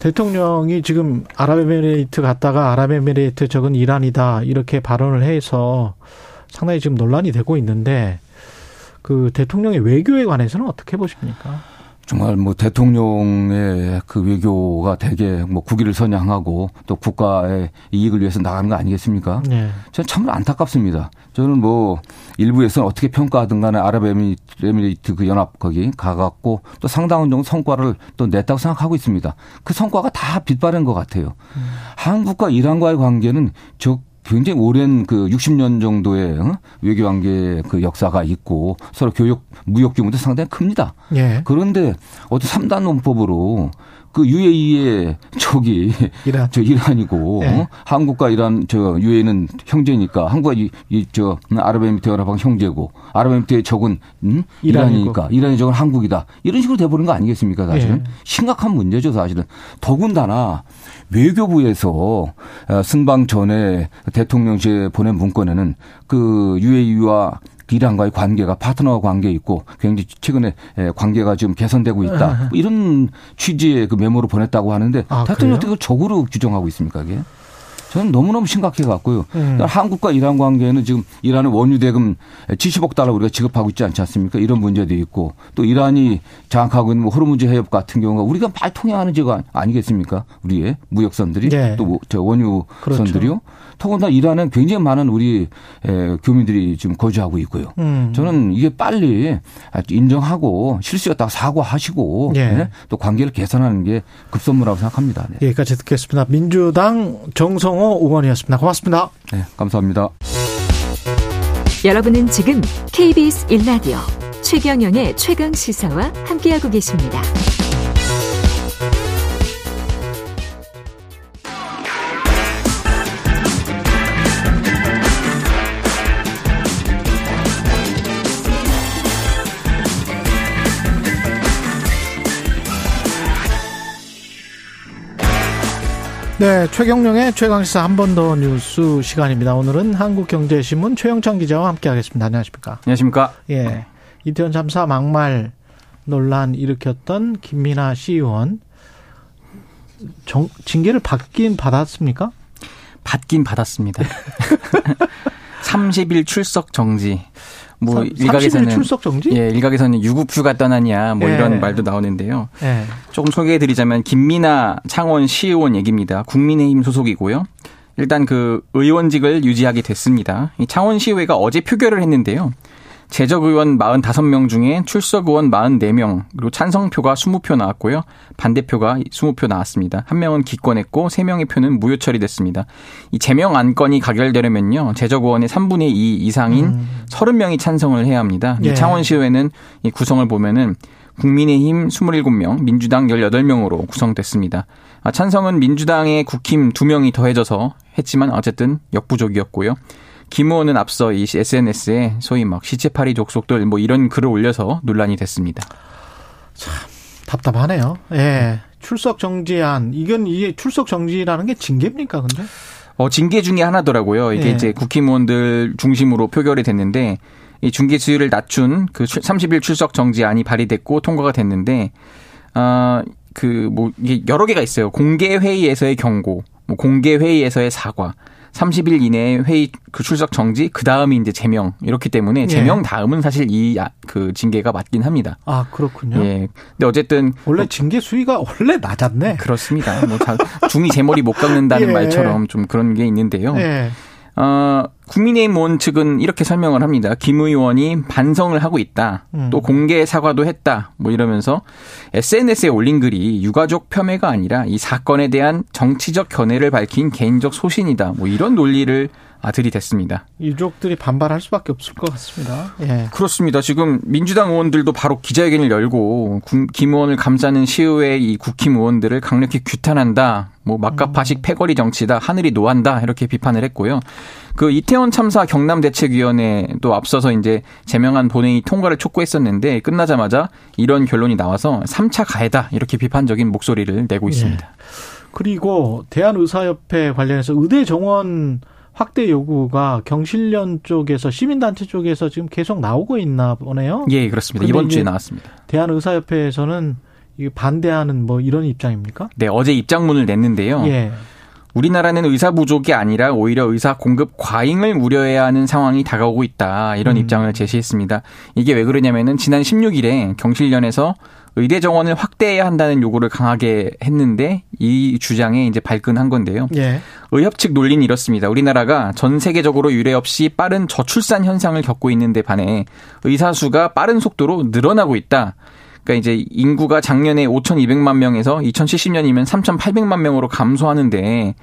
대통령이 지금 아랍에미레이트 갔다가 아랍에미레이트 적은 이란이다 이렇게 발언을 해서 상당히 지금 논란이 되고 있는데 그 대통령의 외교에 관해서는 어떻게 보십니까? 정말 뭐 대통령의 그 외교가 되게 뭐 국위를 선양하고 또 국가의 이익을 위해서 나가는 거 아니겠습니까? 네. 저는 참으로 안타깝습니다. 저는 뭐 일부에서는 어떻게 평가하든 간에 아랍에미레이트 그 연합 거기 가갖고 또 상당한 정도 성과를 또 냈다고 생각하고 있습니다. 그 성과가 다 빗바른 것 같아요. 한국과 이란과의 관계는 저 굉장히 오랜 그 60년 정도의 어? 외교 관계 그 역사가 있고 서로 교육 무역 규모도 상당히 큽니다. 예. 그런데 어떤 3단 논법으로 그 UAE의 저기 이란. 저 이란이고 네. 어? 한국과 이란 저 UAE는 형제니까 한국과 이저 아랍에미리트 연합방 형제고 아랍에미리트의 적은 음? 이란이니까 이란의 적은 한국이다 이런 식으로 돼버린 거 아니겠습니까 사실은 예. 심각한 문제죠 사실은 더군다나 외교부에서 어, 순방 전에 대통령실에 보낸 문건에는 그 UAE와 이란과의 관계가 파트너 관계 있고 굉장히 최근에 에, 관계가 지금 개선되고 있다. 뭐 이런 취지의 그 메모를 보냈다고 하는데 아, 대통령? 어떻게 적으로 규정하고 있습니까, 이게? 저는 너무너무 심각해 갖고요. 음. 한국과 이란 관계는 지금 이란의 원유 대금 70억 달러 우리가 지급하고 있지 않지 않습니까? 이런 문제도 있고 또 이란이 장악하고 있는 뭐 호르무즈 해협 같은 경우가 우리가 말 통행하는 지가 아니겠습니까? 우리의 무역선들이 네. 또저 원유 그렇죠. 선들이요. 더군다나 이란은 굉장히 많은 우리 에, 교민들이 지금 거주하고 있고요. 음. 저는 이게 빨리 인정하고 실수였다고 사과하시고 예. 네? 또 관계를 개선하는 게 급선무라고 생각합니다. 네. 여기까지 듣겠습니다. 민주당 정성호 의원이었습니다. 고맙습니다. 네, 감사합니다. 여러분은 지금 KBS 1라디오 최경영의 최강 시사와 함께하고 계십니다. 네, 최경령의 최강시사 한 번 더 뉴스 시간입니다. 오늘은 한국경제신문 최영창 기자와 함께하겠습니다. 안녕하십니까? 안녕하십니까? 예, 이태원 참사 막말 논란 일으켰던 김민아 시의원 정, 징계를 받긴 받았습니까? 받긴 받았습니다. 30일 출석 정지. 뭐 삼- 일각에서는 30일 출석 정지? 예, 일각에서는 유급휴가 떠나냐 뭐 예. 이런 말도 나오는데요. 예. 조금 소개해 드리자면 김민아 창원 시의원 얘기입니다. 국민의힘 소속이고요. 일단 그 의원직을 유지하게 됐습니다. 이 창원시의회가 어제 표결을 했는데요. 재적 의원 45명 중에 출석 의원 44명, 그리고 찬성표가 20표 나왔고요. 반대표가 20표 나왔습니다. 한 명은 기권했고 3명의 표는 무효 처리됐습니다. 이 제명 안건이 가결되려면요. 재적 의원의 3분의 2 이상인 30명이 찬성을 해야 합니다. 예. 이 창원시의회는 이 구성을 보면은 국민의힘 27명, 민주당 18명으로 구성됐습니다. 아, 찬성은 민주당의 국힘 2명이 더해져서 했지만 어쨌든 역부족이었고요. 김 의원은 앞서 이 SNS에 소위 막 시체파리 족속들 뭐 이런 글을 올려서 논란이 됐습니다. 답답하네요. 예. 출석 정지안 이건 이게 출석 정지라는 게 징계입니까, 근데? 어, 징계 중에 하나더라고요. 이게 예. 이제 국힘의원들 중심으로 표결이 됐는데 이 중계 수위를 낮춘 그 30일 출석 정지안이 발의됐고 통과가 됐는데 아, 그뭐 이게 여러 개가 있어요. 공개 회의에서의 경고, 뭐 공개 회의에서의 사과. 30일 이내에 회의 그 출석 정지, 그 다음이 이제 제명 이렇기 때문에 예. 제명 다음은 사실 이 그 징계가 맞긴 합니다. 아, 그렇군요. 예. 근데 어쨌든 원래 징계 수위가 원래 낮았네. 그렇습니다. 뭐 자, 중이 제 머리 못 깎는다는 예. 말처럼 좀 그런 게 있는데요. 예. 어, 국민의힘 의원 측은 이렇게 설명을 합니다. 김 의원이 반성을 하고 있다. 음. 또 공개 사과도 했다. 뭐 이러면서 SNS에 올린 글이 유가족 폄훼가 아니라 이 사건에 대한 정치적 견해를 밝힌 개인적 소신이다. 뭐 이런 논리를 아, 들이댔습니다. 유족들이 반발할 수밖에 없을 것 같습니다. 예. 그렇습니다. 지금 민주당 의원들도 바로 기자회견을 열고 군- 김 의원을 감싸는 시의회 이 국힘 의원들을 강력히 규탄한다. 뭐 막가파식 패거리 정치다. 하늘이 노한다. 이렇게 비판을 했고요. 그 이태원 참사 경남 대책위원회도 앞서서 이제 제명한 본회의 통과를 촉구했었는데 끝나자마자 이런 결론이 나와서 3차 가해다. 이렇게 비판적인 목소리를 내고 있습니다. 그리고 대한의사협회 관련해서 의대 정원 확대 요구가 경실련 쪽에서 시민단체 쪽에서 지금 계속 나오고 있나 보네요. 예, 그렇습니다. 이번 주에 나왔습니다. 대한의사협회에서는 반대하는 뭐 이런 입장입니까? 네, 어제 입장문을 냈는데요. 예. 우리나라는 의사 부족이 아니라 오히려 의사 공급 과잉을 우려해야 하는 상황이 다가오고 있다. 이런 음. 입장을 제시했습니다. 이게 왜 그러냐면은 지난 16일에 경실련에서 의대 정원을 확대해야 한다는 요구를 강하게 했는데 이 주장에 이제 발끈한 건데요. 예. 의협 측 논리는 이렇습니다. 우리나라가 전 세계적으로 유례 없이 빠른 저출산 현상을 겪고 있는데 반해 의사 수가 빠른 속도로 늘어나고 있다. 그러니까 이제 인구가 작년에 5,200만 명에서 2070년이면 3,800만 명으로 감소하는데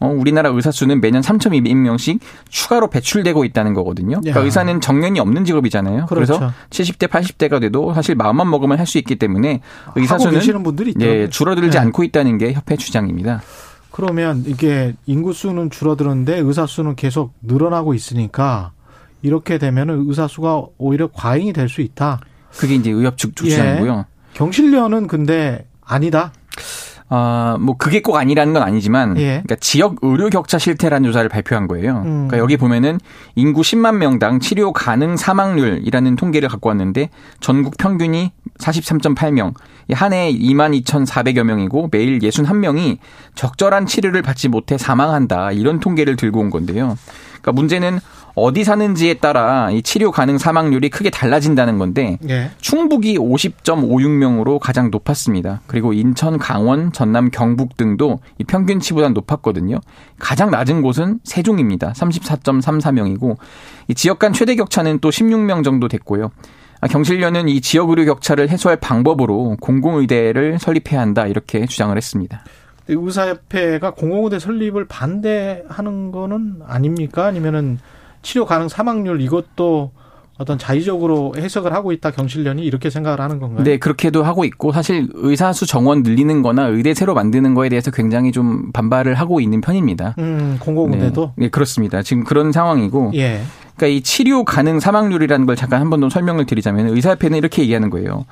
어, 우리나라 의사 수는 매년 3,200명씩 추가로 배출되고 있다는 거거든요. 그러니까 야. 의사는 정년이 없는 직업이잖아요. 그래서 그렇죠. 70대, 80대가 돼도 사실 마음만 먹으면 할 수 있기 때문에 의사 수는. 예, 줄어들지 예. 않고 있다는 게 협회 주장입니다. 그러면 이게 인구 수는 줄어드는데 의사 수는 계속 늘어나고 있으니까 이렇게 되면은 의사 수가 오히려 과잉이 될 수 있다. 그게 이제 의협 측 예. 주장이고요. 경실련은 근데 아니다. 아, 뭐 그게 꼭 아니라는 건 아니지만 예. 그러니까 지역 의료 격차 실태라는 조사를 발표한 거예요. 음. 그러니까 여기 보면은 인구 10만 명당 치료 가능 사망률이라는 통계를 갖고 왔는데 전국 평균이 43.8명, 한 해 22,400여 명이고 매일 61명이 적절한 치료를 받지 못해 사망한다. 이런 통계를 들고 온 건데요. 그러니까 문제는 어디 사는지에 따라 이 치료 가능 사망률이 크게 달라진다는 건데 예. 충북이 50.56명으로 가장 높았습니다. 그리고 인천, 강원, 전남, 경북 등도 이 평균치보다 높았거든요. 가장 낮은 곳은 세종입니다. 34.34명이고 이 지역 간 최대 격차는 또 16명 정도 됐고요. 아, 경실련은 이 지역 의료 격차를 해소할 방법으로 공공의대를 설립해야 한다 이렇게 주장을 했습니다. 의사협회가 공공의대 설립을 반대하는 거는 아닙니까? 아니면은 치료 가능 사망률 이것도 어떤 자의적으로 해석을 하고 있다 경실련이 이렇게 생각을 하는 건가요? 네, 그렇게도 하고 있고 사실 의사 수 정원 늘리는 거나 의대 새로 만드는 거에 대해서 굉장히 좀 반발을 하고 있는 편입니다. 음, 공공의대도? 네, 네 그렇습니다. 지금 그런 상황이고 예. 그러니까 이 치료 가능 사망률이라는 걸 잠깐 한 번 더 설명을 드리자면 의사협회는 이렇게 얘기하는 거예요.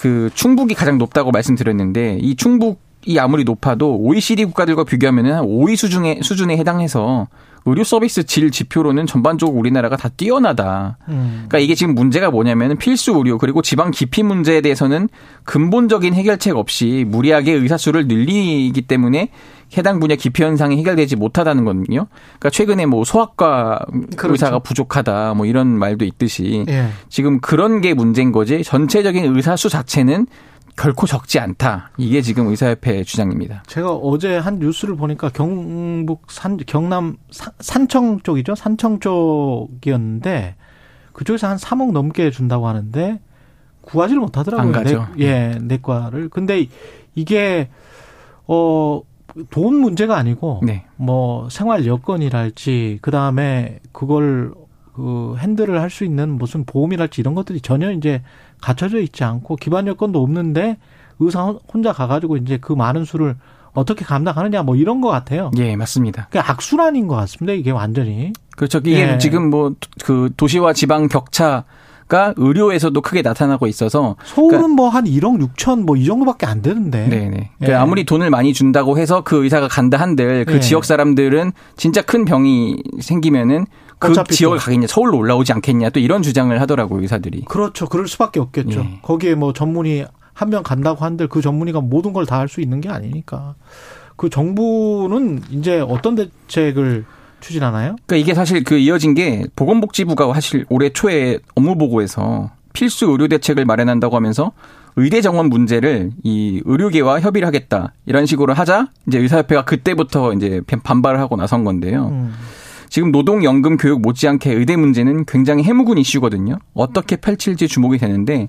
그 충북이 가장 높다고 말씀드렸는데 이 충북 이 아무리 높아도 OECD 국가들과 비교하면은 한 5위 수준에 수준에 해당해서 의료 서비스 질 지표로는 전반적으로 우리나라가 다 뛰어나다. 음. 그러니까 이게 지금 문제가 뭐냐면 필수 의료 그리고 지방 기피 문제에 대해서는 근본적인 해결책 없이 무리하게 의사 수를 늘리기 때문에 해당 분야 기피 현상이 해결되지 못하다는 거거든요. 그러니까 최근에 뭐 소아과 그렇죠. 의사가 부족하다 뭐 이런 말도 있듯이 예. 지금 그런 게 문제인 거지 전체적인 의사 수 자체는 결코 적지 않다. 이게 지금 의사협회 주장입니다. 제가 어제 한 뉴스를 보니까 경북 산 경남 산, 산청 쪽이죠. 산청 쪽이었는데 그쪽에서 한 3억 넘게 준다고 하는데 구하지를 못하더라고요. 안 가죠. 내, 예, 내과를. 근데 이게 어 돈 문제가 아니고 네. 뭐 생활 여건이랄지 그다음에 그걸 그 핸들을 할 수 있는 무슨 보험이랄지 이런 것들이 전혀 이제 갖춰져 있지 않고 기반 여건도 없는데 의사 혼자 가가지고 이제 그 많은 수를 어떻게 감당하느냐 뭐 이런 것 같아요. 예, 맞습니다. 그 악순환인 것 같습니다. 이게 완전히. 그렇죠. 이게 예. 지금 뭐 그 도시와 지방 격차 가 의료에서도 크게 나타나고 있어서 서울은 뭐한 1억 6천 뭐 이 정도밖에 안 되는데. 네네. 예. 그 아무리 돈을 많이 준다고 해서 그 의사가 간다 한들 그 예. 지역 사람들은 진짜 큰 병이 생기면은 그 지역을 또. 가겠냐, 서울로 올라오지 않겠냐, 또 이런 주장을 하더라고요, 의사들이. 그렇죠. 그럴 수밖에 없겠죠. 예. 거기에 뭐 전문의 한 명 간다고 한들 그 전문의가 모든 걸 다 할 수 있는 게 아니니까. 그 정부는 이제 어떤 대책을 추진하나요? 그러니까 이게 사실 그 이어진 게 보건복지부가 사실 올해 초에 업무 보고에서 필수 의료 대책을 마련한다고 하면서 의대 정원 문제를 이 의료계와 협의를 하겠다 이런 식으로 하자 이제 의사협회가 그때부터 이제 반발을 하고 나선 건데요. 음. 지금 노동연금 교육 못지않게 의대 문제는 굉장히 해묵은 이슈거든요. 어떻게 펼칠지 주목이 되는데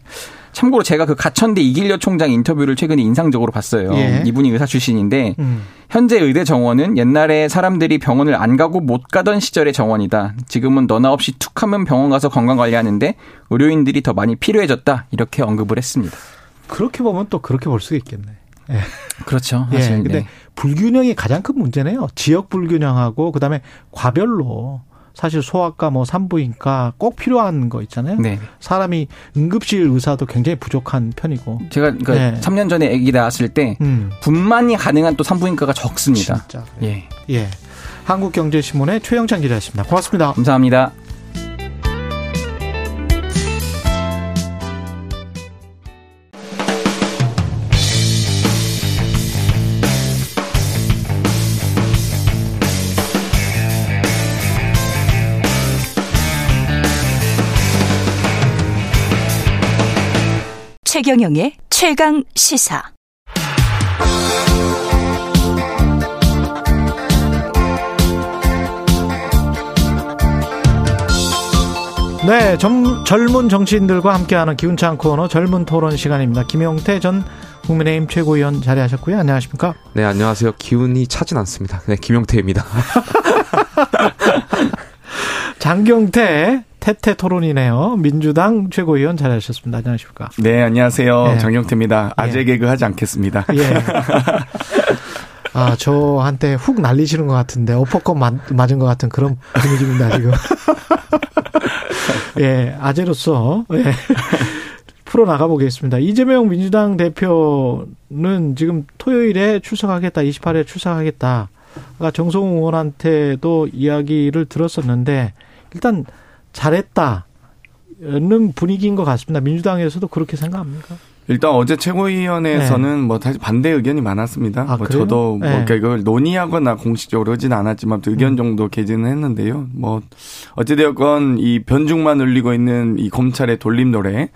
참고로 제가 그 가천대 이길려 총장 인터뷰를 최근에 인상적으로 봤어요. 예. 이분이 의사 출신인데 음. 현재 의대 정원은 옛날에 사람들이 병원을 안 가고 못 가던 시절의 정원이다. 지금은 너나 없이 툭 하면 병원 가서 건강 관리하는데 의료인들이 더 많이 필요해졌다. 이렇게 언급을 했습니다. 그렇게 보면 또 그렇게 볼 수가 있겠네. 예. 그렇죠. 예. 사실 근데 네. 불균형이 가장 큰 문제네요. 지역 불균형하고 그다음에 과별로 사실 소아과 뭐 산부인과 꼭 필요한 거 있잖아요. 네. 사람이 응급실 의사도 굉장히 부족한 편이고. 제가 그 네. 3년 전에 아기 낳았을 때 음. 분만이 가능한 또 산부인과가 적습니다. 진짜. 예. 예. 한국경제신문의 최영찬 기자였습니다. 고맙습니다. 감사합니다. 최경영의 최강 시사. 네, 점, 젊은 정치인들과 함께하는 기운찬 코너 젊은 토론 시간입니다. 김용태 전 국민의힘 최고위원 자리하셨고요. 안녕하십니까? 네, 안녕하세요. 기운이 차진 않습니다. 네, 김용태입니다. 장경태 태태 토론이네요. 민주당 최고위원 자리하셨습니다. 안녕하십니까? 네, 안녕하세요. 예. 정영태입니다. 아재 예. 개그 하지 않겠습니다. 예. 아, 저한테 훅 날리시는 것 같은데, 어퍼컷 맞, 맞은 것 같은 그런 분위기입니다, 지금. 예, 아재로서, 예. 풀어 나가 보겠습니다. 이재명 민주당 대표는 지금 토요일에 출석하겠다, 28일에 출석하겠다. 가 정성호 의원한테도 이야기를 들었었는데, 일단 잘했다는 분위기인 것 같습니다. 민주당에서도 그렇게 생각합니까? 일단 어제 최고위원회에서는 뭐 다시 반대 의견이 많았습니다. 네. 아, 뭐 그래요? 저도 뭐 네. 그러니까 이걸 논의하거나 공식적으로 하진 않았지만 또 의견 음. 정도 개진은 했는데요. 뭐 어찌되었건 이 변죽만 울리고 있는 이 검찰의 돌림 노래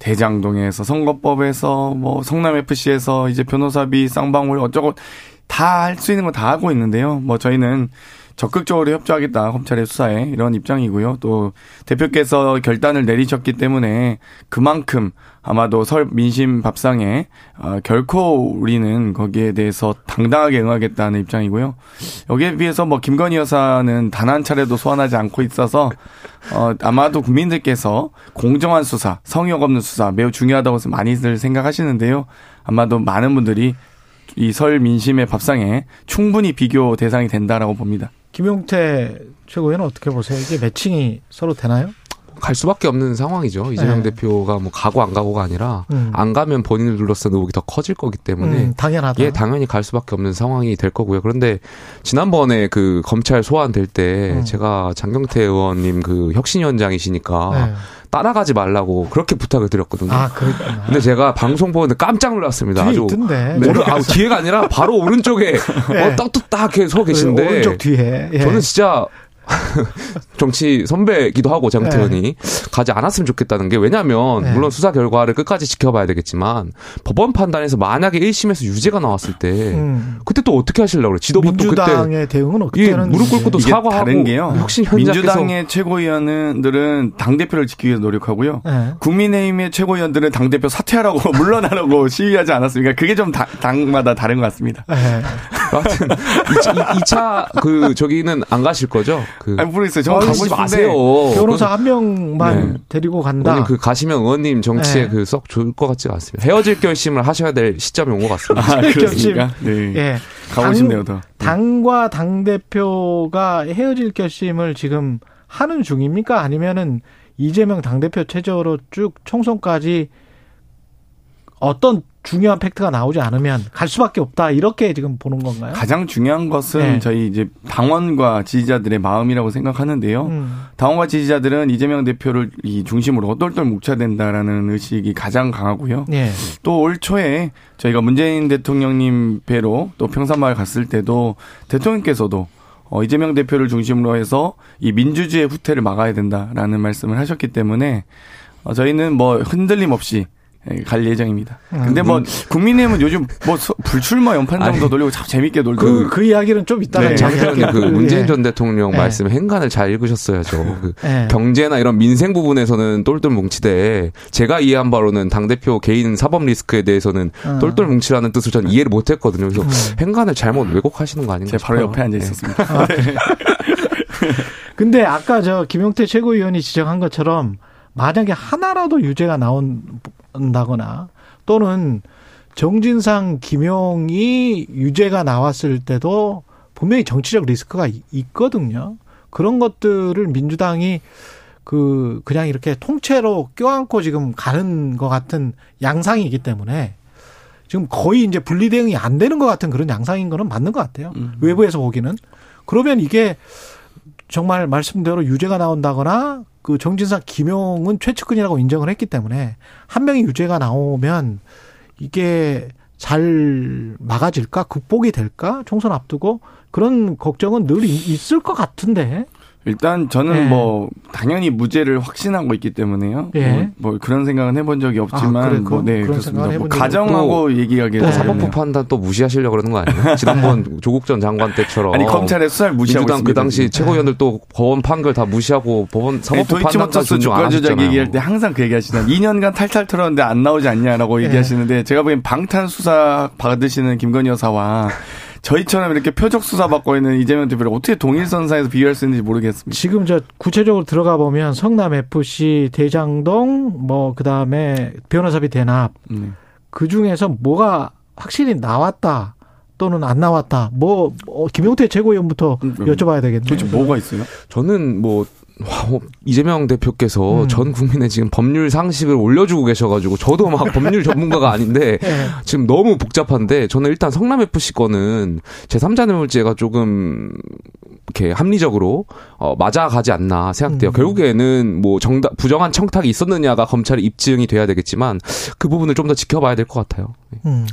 대장동에서 선거법에서 뭐 성남 FC에서 이제 변호사비 쌍방울 어쩌고 다 할 수 있는 거 다 하고 있는데요. 뭐 저희는 적극적으로 협조하겠다 검찰의 수사에 이런 입장이고요. 또 대표께서 결단을 내리셨기 때문에 그만큼 아마도 설 민심 밥상에 어, 결코 우리는 거기에 대해서 당당하게 응하겠다는 입장이고요. 여기에 비해서 뭐 김건희 여사는 단 한 차례도 소환하지 않고 있어서 어, 아마도 국민들께서 공정한 수사, 성역 없는 수사 매우 중요하다고 많이들 생각하시는데요. 아마도 많은 분들이 이 설 민심의 밥상에 충분히 비교 대상이 된다라고 봅니다. 김용태 최고위원은 어떻게 보세요? 이게 매칭이 서로 되나요? 갈 수밖에 없는 상황이죠. 이재명 네. 대표가 뭐 가고 안 가고가 아니라 음. 안 가면 본인들로서는 의혹이 더 커질 거기 때문에 음, 당연하다. 예, 당연히 갈 수밖에 없는 상황이 될 거고요. 그런데 지난번에 그 검찰 소환 될 때 음. 제가 장경태 의원님 그 혁신 위원장이시니까 네. 따라가지 말라고 그렇게 부탁을 드렸거든요. 아, 그랬구나. 근데 제가 방송 보는데 깜짝 놀랐습니다. 아주 있던데. 오른, 아, 뒤에가 아니라 바로 오른쪽에 네. 어, 떳떳하게 서 계신데 오른쪽 뒤에. 예. 저는 진짜 정치 선배기도 하고 장태 의원이 가지 않았으면 좋겠다는 게 왜냐하면 네. 물론 수사 결과를 끝까지 지켜봐야 되겠지만 법원 판단에서 만약에 1심에서 유죄가 나왔을 때 음. 그때 또 어떻게 하시려고 그래? 지도부 또 그때 민주당의 대응은 어떻게 예, 하는 무릎 꿇고 또 이게 사과하고 다른 게요. 혁신 민주당의 최고위원들은 당 대표를 지키기 위해서 노력하고요. 네. 국민의힘의 최고위원들은 당 대표 사퇴하라고 물러나라고 시위하지 않았습니까? 그게 좀 다- 당마다 다른 것 같습니다. 네. 하여튼 2차 그 저기는 안 가실 거죠? 그 아니, 모르겠어요. 아니, 가고 싶은데 마세요. 변호사 한 명만 네. 데리고 간다. 의원님 그 가시면 의원님 정치에 네. 그썩 좋을 것 같지가 않습니다. 헤어질 결심을 하셔야 될 시점이 온 것 같습니다. 아, 그렇습니까? 결심. 네. 예. 가고 당- 싶네요, 더. 당과 당 대표가 헤어질 결심을 지금 하는 중입니까? 아니면은 이재명 당 대표 체제로 쭉 총선까지 어떤 중요한 팩트가 나오지 않으면 갈 수밖에 없다 이렇게 지금 보는 건가요? 가장 중요한 것은 네. 저희 이제 당원과 지지자들의 마음이라고 생각하는데요. 음. 당원과 지지자들은 이재명 대표를 이 중심으로 똘똘 뭉쳐야 된다라는 의식이 가장 강하고요. 예. 또올 초에 저희가 문재인 대통령님 배로 또 평산마을 갔을 때도 대통령께서도 어, 이재명 대표를 중심으로 해서 이 민주주의 후퇴를 막아야 된다라는 말씀을 하셨기 때문에 어, 저희는 뭐 흔들림 없이 예, 갈 예정입니다. 근데 뭐 국민의힘은 요즘 뭐 소- 불출마 연판 정도 돌리고 참 재밌게 놀고 그, 그 이야기는 좀 이따가 네. 장태현님 그 예. 문재인 전 대통령 네. 말씀 행간을 잘 읽으셨어야죠. 그 예. 경제나 이런 민생 부분에서는 똘똘 뭉치되 제가 이해한 바로는 당 대표 개인 사법 리스크에 대해서는 어. 똘똘 뭉치라는 뜻을 전 이해를 못했거든요. 그래서 음. 행간을 잘못 왜곡하시는 거 아닌가 제가 바로. 옆에 앉아 예. 있었습니다. 근데 아까 저 김용태 최고위원이 지적한 것처럼 만약에 하나라도 유죄가 나온 다거나 또는 정진상 김용이 유죄가 나왔을 때도 분명히 정치적 리스크가 이- 있거든요. 그런 것들을 민주당이 그 그냥 이렇게 통째로 껴안고 지금 가는 것 같은 양상이기 때문에 지금 거의 이제 분리 대응이 안 되는 것 같은 그런 양상인 거는 맞는 것 같아요. 외부에서 보기는 그러면 이게 정말 말씀대로 유죄가 나온다거나 그 정진상 김용은 최측근이라고 인정을 했기 때문에 한 명이 유죄가 나오면 이게 잘 막아질까? 극복이 될까? 총선 앞두고? 그런 걱정은 늘 이- 있을 것 같은데 일단 저는 예. 뭐 당연히 무죄를 확신하고 있기 때문에요. 예. 뭐, 뭐 그런 생각은 해본 적이 없지만 아, 그래, 뭐 네 그렇습니다. 뭐 가정하고 얘기하기에 또 사법부 판단 또 무시하시려고 그러는 거 아니에요? 지난번 조국 전 장관 때처럼 아니 검찰의 수사를 무시하고 민주당 그 있습니다. 당시 최고위원들 또 법원 판결 다 무시하고 법원 네, 사법부 판단까지 존중 안 하셨잖아요. 얘기할 때 항상 그 얘기하시는 2년간 탈탈 털었는데 안 나오지 않냐라고 예. 얘기하시는데 제가 보기엔 방탄 수사 받으시는 김건희 여사와 저희처럼 이렇게 표적 수사 받고 있는 이재명 대표를 어떻게 동일선상에서 비교할 수 있는지 모르겠습니다. 지금 저 구체적으로 들어가 보면 성남 FC 대장동 뭐 그다음에 변호사비 대납 네. 그 중에서 뭐가 확실히 나왔다 또는 안 나왔다 뭐 어, 김용태 최고위원부터 음, 음. 여쭤봐야 되겠네요. 도대체 뭐가 있어요? 저는 뭐 와, 이재명 대표께서 음. 전 국민의 지금 법률 상식을 올려주고 계셔가지고 저도 막 법률 전문가가 아닌데 네. 지금 너무 복잡한데 저는 일단 성남 FC 거는 제 3자 뇌물죄가 조금 이렇게 합리적으로 어, 맞아가지 않나 생각돼요. 음. 결국에는 뭐 정답 부정한 청탁이 있었느냐가 검찰에 입증이 돼야 되겠지만 그 부분을 좀 더 지켜봐야 될 것 같아요. 음.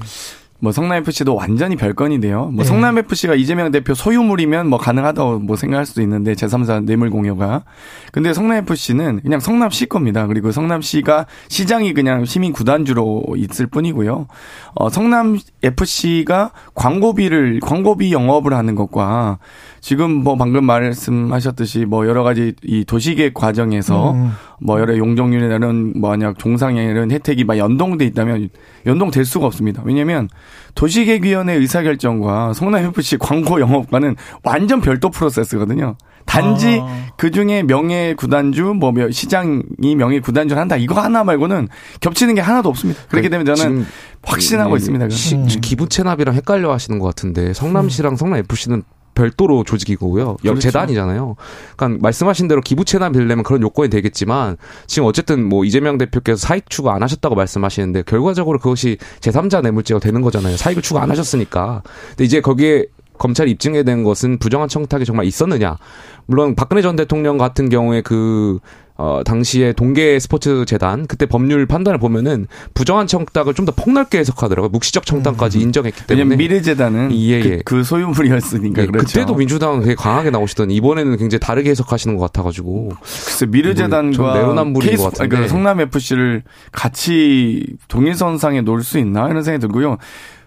뭐 성남 FC도 완전히 별건인데요. 뭐 네. 성남 FC가 이재명 대표 소유물이면 뭐 가능하다고 뭐 생각할 수도 있는데 제3자 뇌물 공여가. 근데 성남 FC는 그냥 성남시 겁니다. 그리고 성남시가 시장이 그냥 시민 구단주로 있을 뿐이고요. 어 성남 FC가 광고비를 광고비 영업을 하는 것과 지금 뭐 방금 말씀하셨듯이 뭐 여러 가지 이 도시계획 과정에서 음. 뭐 여러 용적률이라는 만약 종상이라는 혜택이 막 연동돼 있다면 연동될 수가 없습니다. 왜냐하면 도시계획위원회 의사결정과 성남FC 광고 영업과는 완전 별도 프로세스거든요. 단지 아. 그 중에 명예 구단주, 뭐 명- 시장이 명예 구단주를 한다. 이거 하나 말고는 겹치는 게 하나도 없습니다. 그렇기 때문에 저는 확신하고 이- 있습니다. 시- 음. 기부 체납이랑 헷갈려 하시는 것 같은데 성남시랑 성남 FC는 별도로 조직이고요. 그렇죠. 재단이잖아요. 그러니까 말씀하신 대로 기부 체납이려면 그런 요건이 되겠지만 지금 어쨌든 뭐 이재명 대표께서 사익 추구 안 하셨다고 말씀하시는데 결과적으로 그것이 제3자 뇌물죄가 되는 거잖아요. 사익을 추구 안 하셨으니까. 근데 이제 거기에 검찰이 입증해 된 것은 부정한 청탁이 정말 있었느냐. 물론 박근혜 전 대통령 같은 경우에 그 어, 당시에 동계 스포츠 재단 그때 법률 판단을 보면은 부정한 청탁을 좀 더 폭넓게 해석하더라고요. 묵시적 청탁까지 인정했기 때문에. 왜냐면 미래 재단은 예, 예. 그, 그 소유물이었으니까 예, 그렇죠. 그때도 민주당은 되게 강하게 나오시더니 이번에는 굉장히 다르게 해석하시는 것 같아가지고 글쎄 좀 미르재단과 내로남불인 케이스 것 같은데. 그러니까 성남 FC를 같이 동일선상에 놓을 수 있나 이런 생각이 들고요.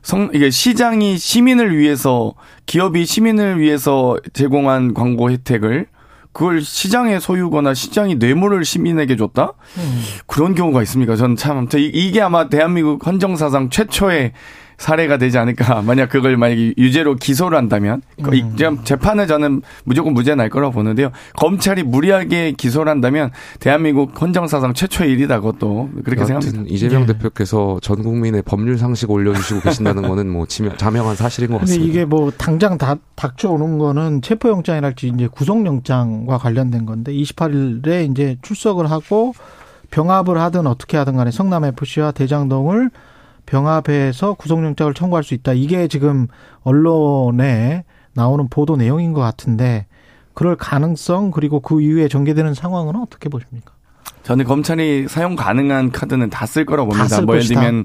성 이게 시장이 시민을 위해서 기업이 시민을 위해서 제공한 광고 혜택을 그걸 시장의 소유거나 시장이 뇌물을 시민에게 줬다? 그런 경우가 있습니까? 저는 참, 이게 아마 대한민국 헌정사상 최초의 사례가 되지 않을까. 만약 그걸 만약에 유죄로 기소를 한다면. 그 이- 좀 재판은 저는 무조건 무죄 날 거라고 보는데요. 검찰이 무리하게 기소를 한다면 대한민국 헌정사상 최초의 일이다. 그것도 그렇게 생각합니다. 이재명 예. 대표께서 전 국민의 법률 상식 올려주시고 계신다는 거는 뭐 지명, 자명한 사실인 것 근데 같습니다. 이게 뭐 당장 다 닥쳐오는 거는 체포영장이랄지 이제 구속영장과 관련된 건데 28일에 이제 출석을 하고 병합을 하든 어떻게 하든 간에 성남 FC와 대장동을 병합해서 구속영장을 청구할 수 있다. 이게 지금 언론에 나오는 보도 내용인 것 같은데 그럴 가능성 그리고 그 이후에 전개되는 상황은 어떻게 보십니까? 저는 검찰이 사용 가능한 카드는 다 쓸 거라고 다 봅니다. 쓸뭐 예를. 들면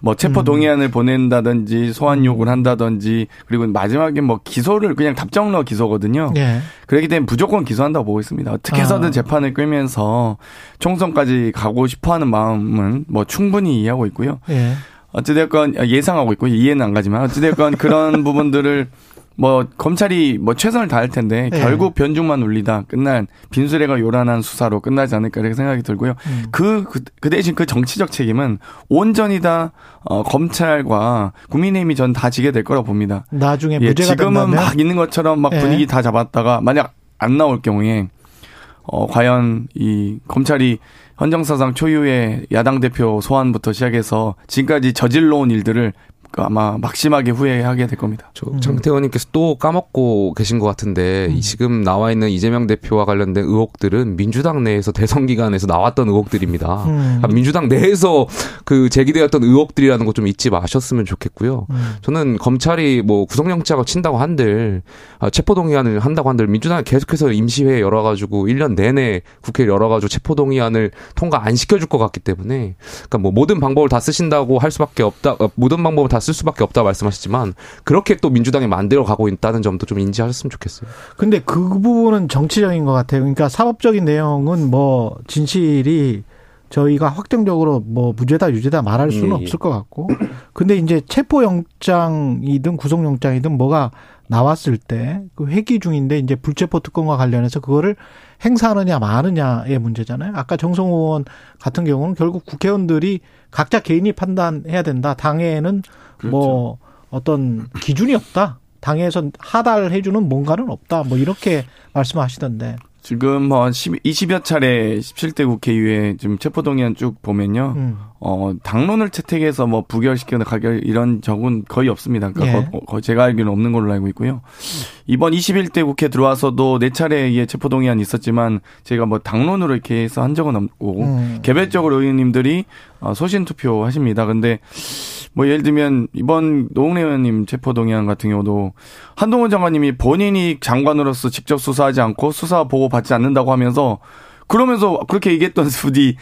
뭐 체포 동의안을 보낸다든지 소환 요구를 한다든지 그리고 마지막에 뭐 기소를 그냥 답정러 기소거든요. 예. 그렇기 때문에 무조건 기소한다고 보고 있습니다. 어떻게 해서든 아. 재판을 끌면서 총선까지 가고 싶어하는 마음은 뭐 충분히 이해하고 있고요. 예. 어찌됐건 예상하고 있고 이해는 안 가지만 어찌됐건 그런 부분들을 뭐 검찰이 뭐 최선을 다할 텐데 예. 결국 변죽만 울리다 끝난 빈수레가 요란한 수사로 끝나지 않을까 이렇게 생각이 들고요. 음. 그, 그, 그 대신 그 정치적 책임은 온전히 다 어, 검찰과 국민의힘이 전 다 지게 될 거라고 봅니다. 나중에 예, 지금은 된다면 막 있는 것처럼 막 예. 분위기 다 잡았다가 만약 안 나올 경우에 어 과연 이 검찰이 헌정사상 초유의 야당 대표 소환부터 시작해서 지금까지 저질러온 일들을 그 아마 막심하게 후회하게 될 겁니다. 저 장태원님께서 또 까먹고 계신 것 같은데 이 지금 나와 있는 이재명 대표와 관련된 의혹들은 민주당 내에서 대선 기간에서 나왔던 의혹들입니다. 음. 그러니까 민주당 내에서 그 제기되었던 의혹들이라는 거 좀 잊지 마셨으면 좋겠고요. 음. 저는 검찰이 뭐 구속영장을 친다고 한들 아, 체포동의안을 한다고 한들 민주당이 계속해서 임시회 열어가지고 1년 내내 국회를 열어가지고 체포동의안을 통과 안 시켜줄 것 같기 때문에 그러니까 뭐 모든 방법을 다 쓰신다고 할 수밖에 없다 어, 모든 방법을 다쓸 수밖에 없다 말씀하셨지만 그렇게 또 민주당이 만들어 가고 있다는 점도 좀 인지하셨으면 좋겠어요. 근데 그 부분은 정치적인 것 같아요. 그러니까 사법적인 내용은 뭐 진실이 저희가 확정적으로 뭐 무죄다 유죄다 말할 수는 예, 예. 없을 것 같고. 근데 이제 체포영장이든 구속영장이든 뭐가 나왔을 때 그 회기 중인데 이제 불체포 특권과 관련해서 그거를 행사하느냐 마느냐의 문제잖아요. 아까 정성호 의원 같은 경우는 결국 국회의원들이 각자 개인이 판단해야 된다. 당에는 뭐 어떤 기준이 없다. 당에서 하달해주는 뭔가는 없다. 뭐 이렇게 말씀하시던데. 지금 뭐 10, 20여 차례 17대 국회 이후에 지금 체포동의안 쭉 보면요. 음. 어, 당론을 채택해서 뭐 부결시키거나 가결 이런 적은 거의 없습니다. 그러니까 예. 거- 거- 제가 알기로는 없는 걸로 알고 있고요. 이번 21대 국회 들어와서도 네 차례의 체포동의안이 있었지만 제가 뭐 당론으로 이렇게 해서 한 적은 없고 음. 개별적으로 의원님들이 어, 소신 투표 하십니다. 근데 뭐 예를 들면 이번 노웅래 의원님 체포동의안 같은 경우도 한동훈 장관님이 본인이 장관으로서 직접 수사하지 않고 수사 보고 받지 않는다고 하면서 그러면서 그렇게 얘기했던 분이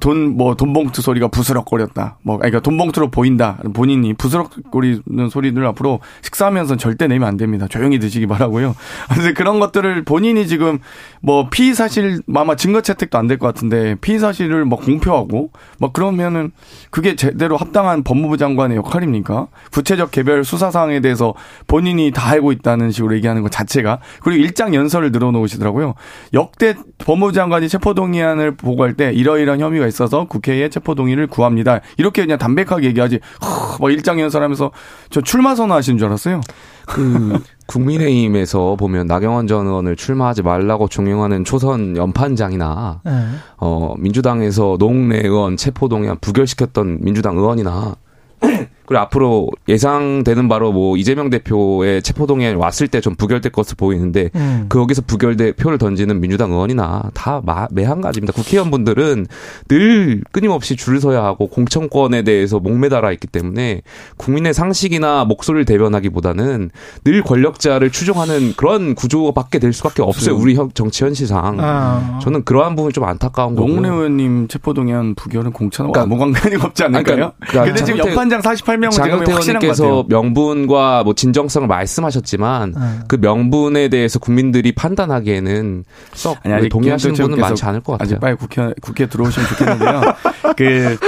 돈뭐 돈봉투 소리가 부스럭거렸다. 뭐 그러니까 돈봉투로 보인다. 본인이 부스럭거리는 소리들 앞으로 식사하면서 절대 내면 안 됩니다. 조용히 드시기 바라고요. 그래서 그런 것들을 본인이 지금 뭐 피의 사실 아마 증거 채택도 안 될 것 같은데 피의 사실을 뭐 공표하고 뭐 그러면은 그게 제대로 합당한 법무부 장관의 역할입니까? 구체적 개별 수사 사항에 대해서 본인이 다 알고 있다는 식으로 얘기하는 것 자체가 그리고 일장 연설을 늘어놓으시더라고요. 역대 법무부 장관이 체포동의안을 보고할 때 이러이러한 혐의가 있어서 국회에 체포동의를 구합니다. 이렇게 그냥 담백하게 얘기하지. 허, 막 일장 연설하면서 저 출마 선언하시는 줄 알았어요. 그 국민의힘에서 보면 나경원 전 의원을 출마하지 말라고 종용하는 초선 연판장이나 네. 어 민주당에서 노웅래 의원 체포동의안 부결시켰던 민주당 의원이나 그리고 앞으로 예상되는 바로 뭐 이재명 대표의 체포동의안이 왔을 때 좀 부결될 것으로 보이는데 음. 거기서 부결돼 표를 던지는 민주당 의원이나 다 마- 매한가지입니다. 국회의원분들은 늘 끊임없이 줄을 서야 하고 공천권에 대해서 목매달아 있기 때문에 국민의 상식이나 목소리를 대변하기보다는 늘 권력자를 추종하는 그런 구조밖에 될 수밖에 없어요. 우리 현- 정치 현실상. 아. 저는 그러한 부분이 좀 안타까운 거고요. 노웅래 의원님 체포동의안 부결은 공천하고 그러니까- 아무 관계가 없지 않을까요? 그러니까- 그러니까 근데 지금 연판장 48 명은 제가 장경태 확실한 것 의원님께서 같아요. 명분과 뭐 진정성을 말씀하셨지만 네. 그 명분에 대해서 국민들이 판단하기에는 썩 아니, 동의하시는 분은 많지 않을 것 같아요. 아직 빨리 국회 국회 들어오시면 좋겠는데요. 그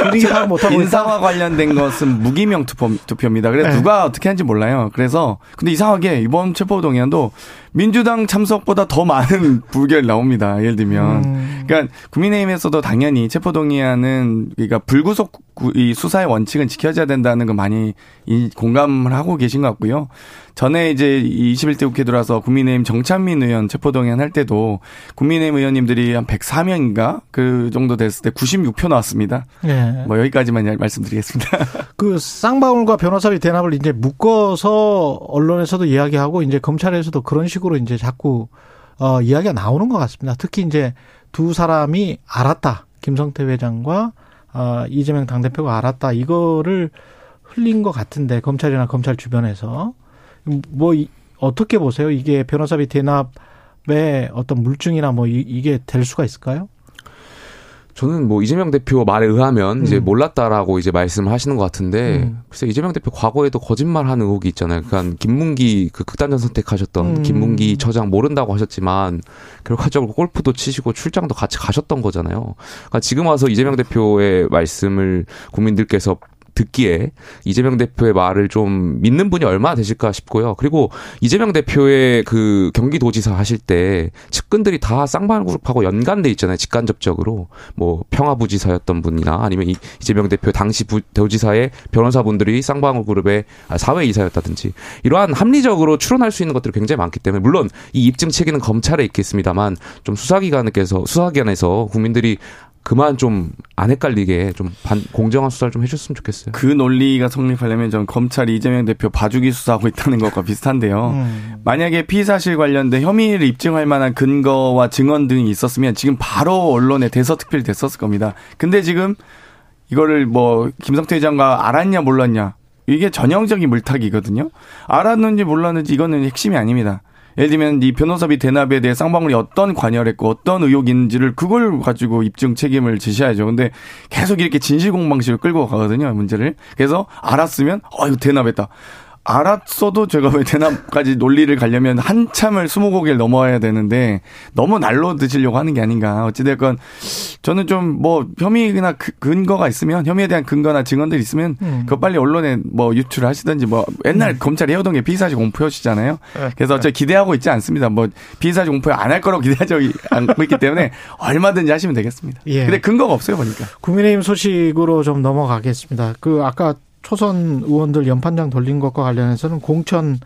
인사와 관련된 것은 무기명 투표, 투표입니다. 그래서 네. 누가 어떻게 하는지 몰라요. 그래서 근데 이상하게 이번 체포동의안도 민주당 참석보다 더 많은 불결 나옵니다. 예를 들면 음. 그러니까 국민의힘에서도 당연히 체포동의안은 그러니까 불구속 구- 이 수사의 원칙은 지켜져야 된다는 거 많이 이- 공감을 하고 계신 것 같고요. 전에 이제 이 21대 국회 들어와서 국민의힘 정찬민 의원 체포동의안 할 때도 국민의힘 의원님들이 한 104명인가 그 정도 됐을 때 96표 나왔습니다. 네. 뭐 여기까지만 말씀드리겠습니다. 그 쌍방울과 변호사비 대납을 이제 묶어서 언론에서도 이야기하고 이제 검찰에서도 그런 식으로 이제 자꾸 어 이야기가 나오는 것 같습니다. 특히 이제 두 사람이 알았다. 김성태 회장과 어 이재명 당대표가 알았다. 이거를 흘린 것 같은데 검찰이나 검찰 주변에서 뭐 이- 어떻게 보세요? 이게 변호사비 대납의 어떤 물증이나 뭐 이, 이게 될 수가 있을까요? 저는 뭐 이재명 대표 말에 의하면 이제 음. 몰랐다라고 이제 말씀을 하시는 것 같은데 음. 글쎄 이재명 대표 과거에도 거짓말하는 의혹이 있잖아요. 그러니까 김문기 그 극단적 선택하셨던 음. 김문기 처장 모른다고 하셨지만 결과적으로 골프도 치시고 출장도 같이 가셨던 거잖아요. 그러니까 지금 와서 이재명 대표의 말씀을 국민들께서 듣기에 이재명 대표의 말을 좀 믿는 분이 얼마나 되실까 싶고요. 그리고 이재명 대표의 그 경기도지사 하실 때 측근들이 다 쌍방그룹하고 연관돼 있잖아요. 직간접적으로 뭐 평화부지사였던 분이나 아니면 이- 이재명 대표 당시 부, 도지사의 변호사분들이 쌍방그룹의 아, 사회이사였다든지 이러한 합리적으로 추론할 수 있는 것들이 굉장히 많기 때문에 물론 이 입증 책임은 검찰에 있겠습니다만 좀 수사기관에서 수사기관에서 국민들이 그만 좀 안 헷갈리게 좀 반, 공정한 수사를 좀 해줬으면 좋겠어요. 그 논리가 성립하려면 전 검찰이 이재명 대표 봐주기 수사하고 있다는 것과 비슷한데요. 음. 만약에 피의 사실 관련된 혐의를 입증할 만한 근거와 증언 등이 있었으면 지금 바로 언론에 대서특필 됐었을 겁니다. 근데 지금 이거를 뭐 김성태 회장과 알았냐 몰랐냐 이게 전형적인 물타기거든요. 알았는지 몰랐는지 이거는 핵심이 아닙니다. 예를 들면 이 변호사비 대납에 대해 쌍방울이 어떤 관여를 했고 어떤 의혹인지를 그걸 가지고 입증 책임을 지셔야죠. 근데 계속 이렇게 진실 공방식으로 끌고 가거든요, 문제를. 그래서 알았으면 어 이거 대납했다. 알았어도 제가 왜 대납까지 논리를 가려면 한참을 스무 고개를 넘어야 되는데 너무 날로 드시려고 하는 게 아닌가. 어찌됐건 저는 좀 뭐 혐의나 그- 근거가 있으면 혐의에 대한 근거나 증언들이 있으면 음. 그거 빨리 언론에 뭐 유출을 하시든지 뭐 옛날 검찰이 해오던 게 피의사실 공표시잖아요. 네. 그래서 저 기대하고 있지 않습니다. 뭐 피의사실 공표 안할 거라고 기대하지 않고 있기 때문에 얼마든지 하시면 되겠습니다. 예. 근데 근거가 없어요 보니까. 국민의힘 소식으로 좀 넘어가겠습니다. 그 아까 초선 의원들 연판장 돌린 것과 관련해서는 공천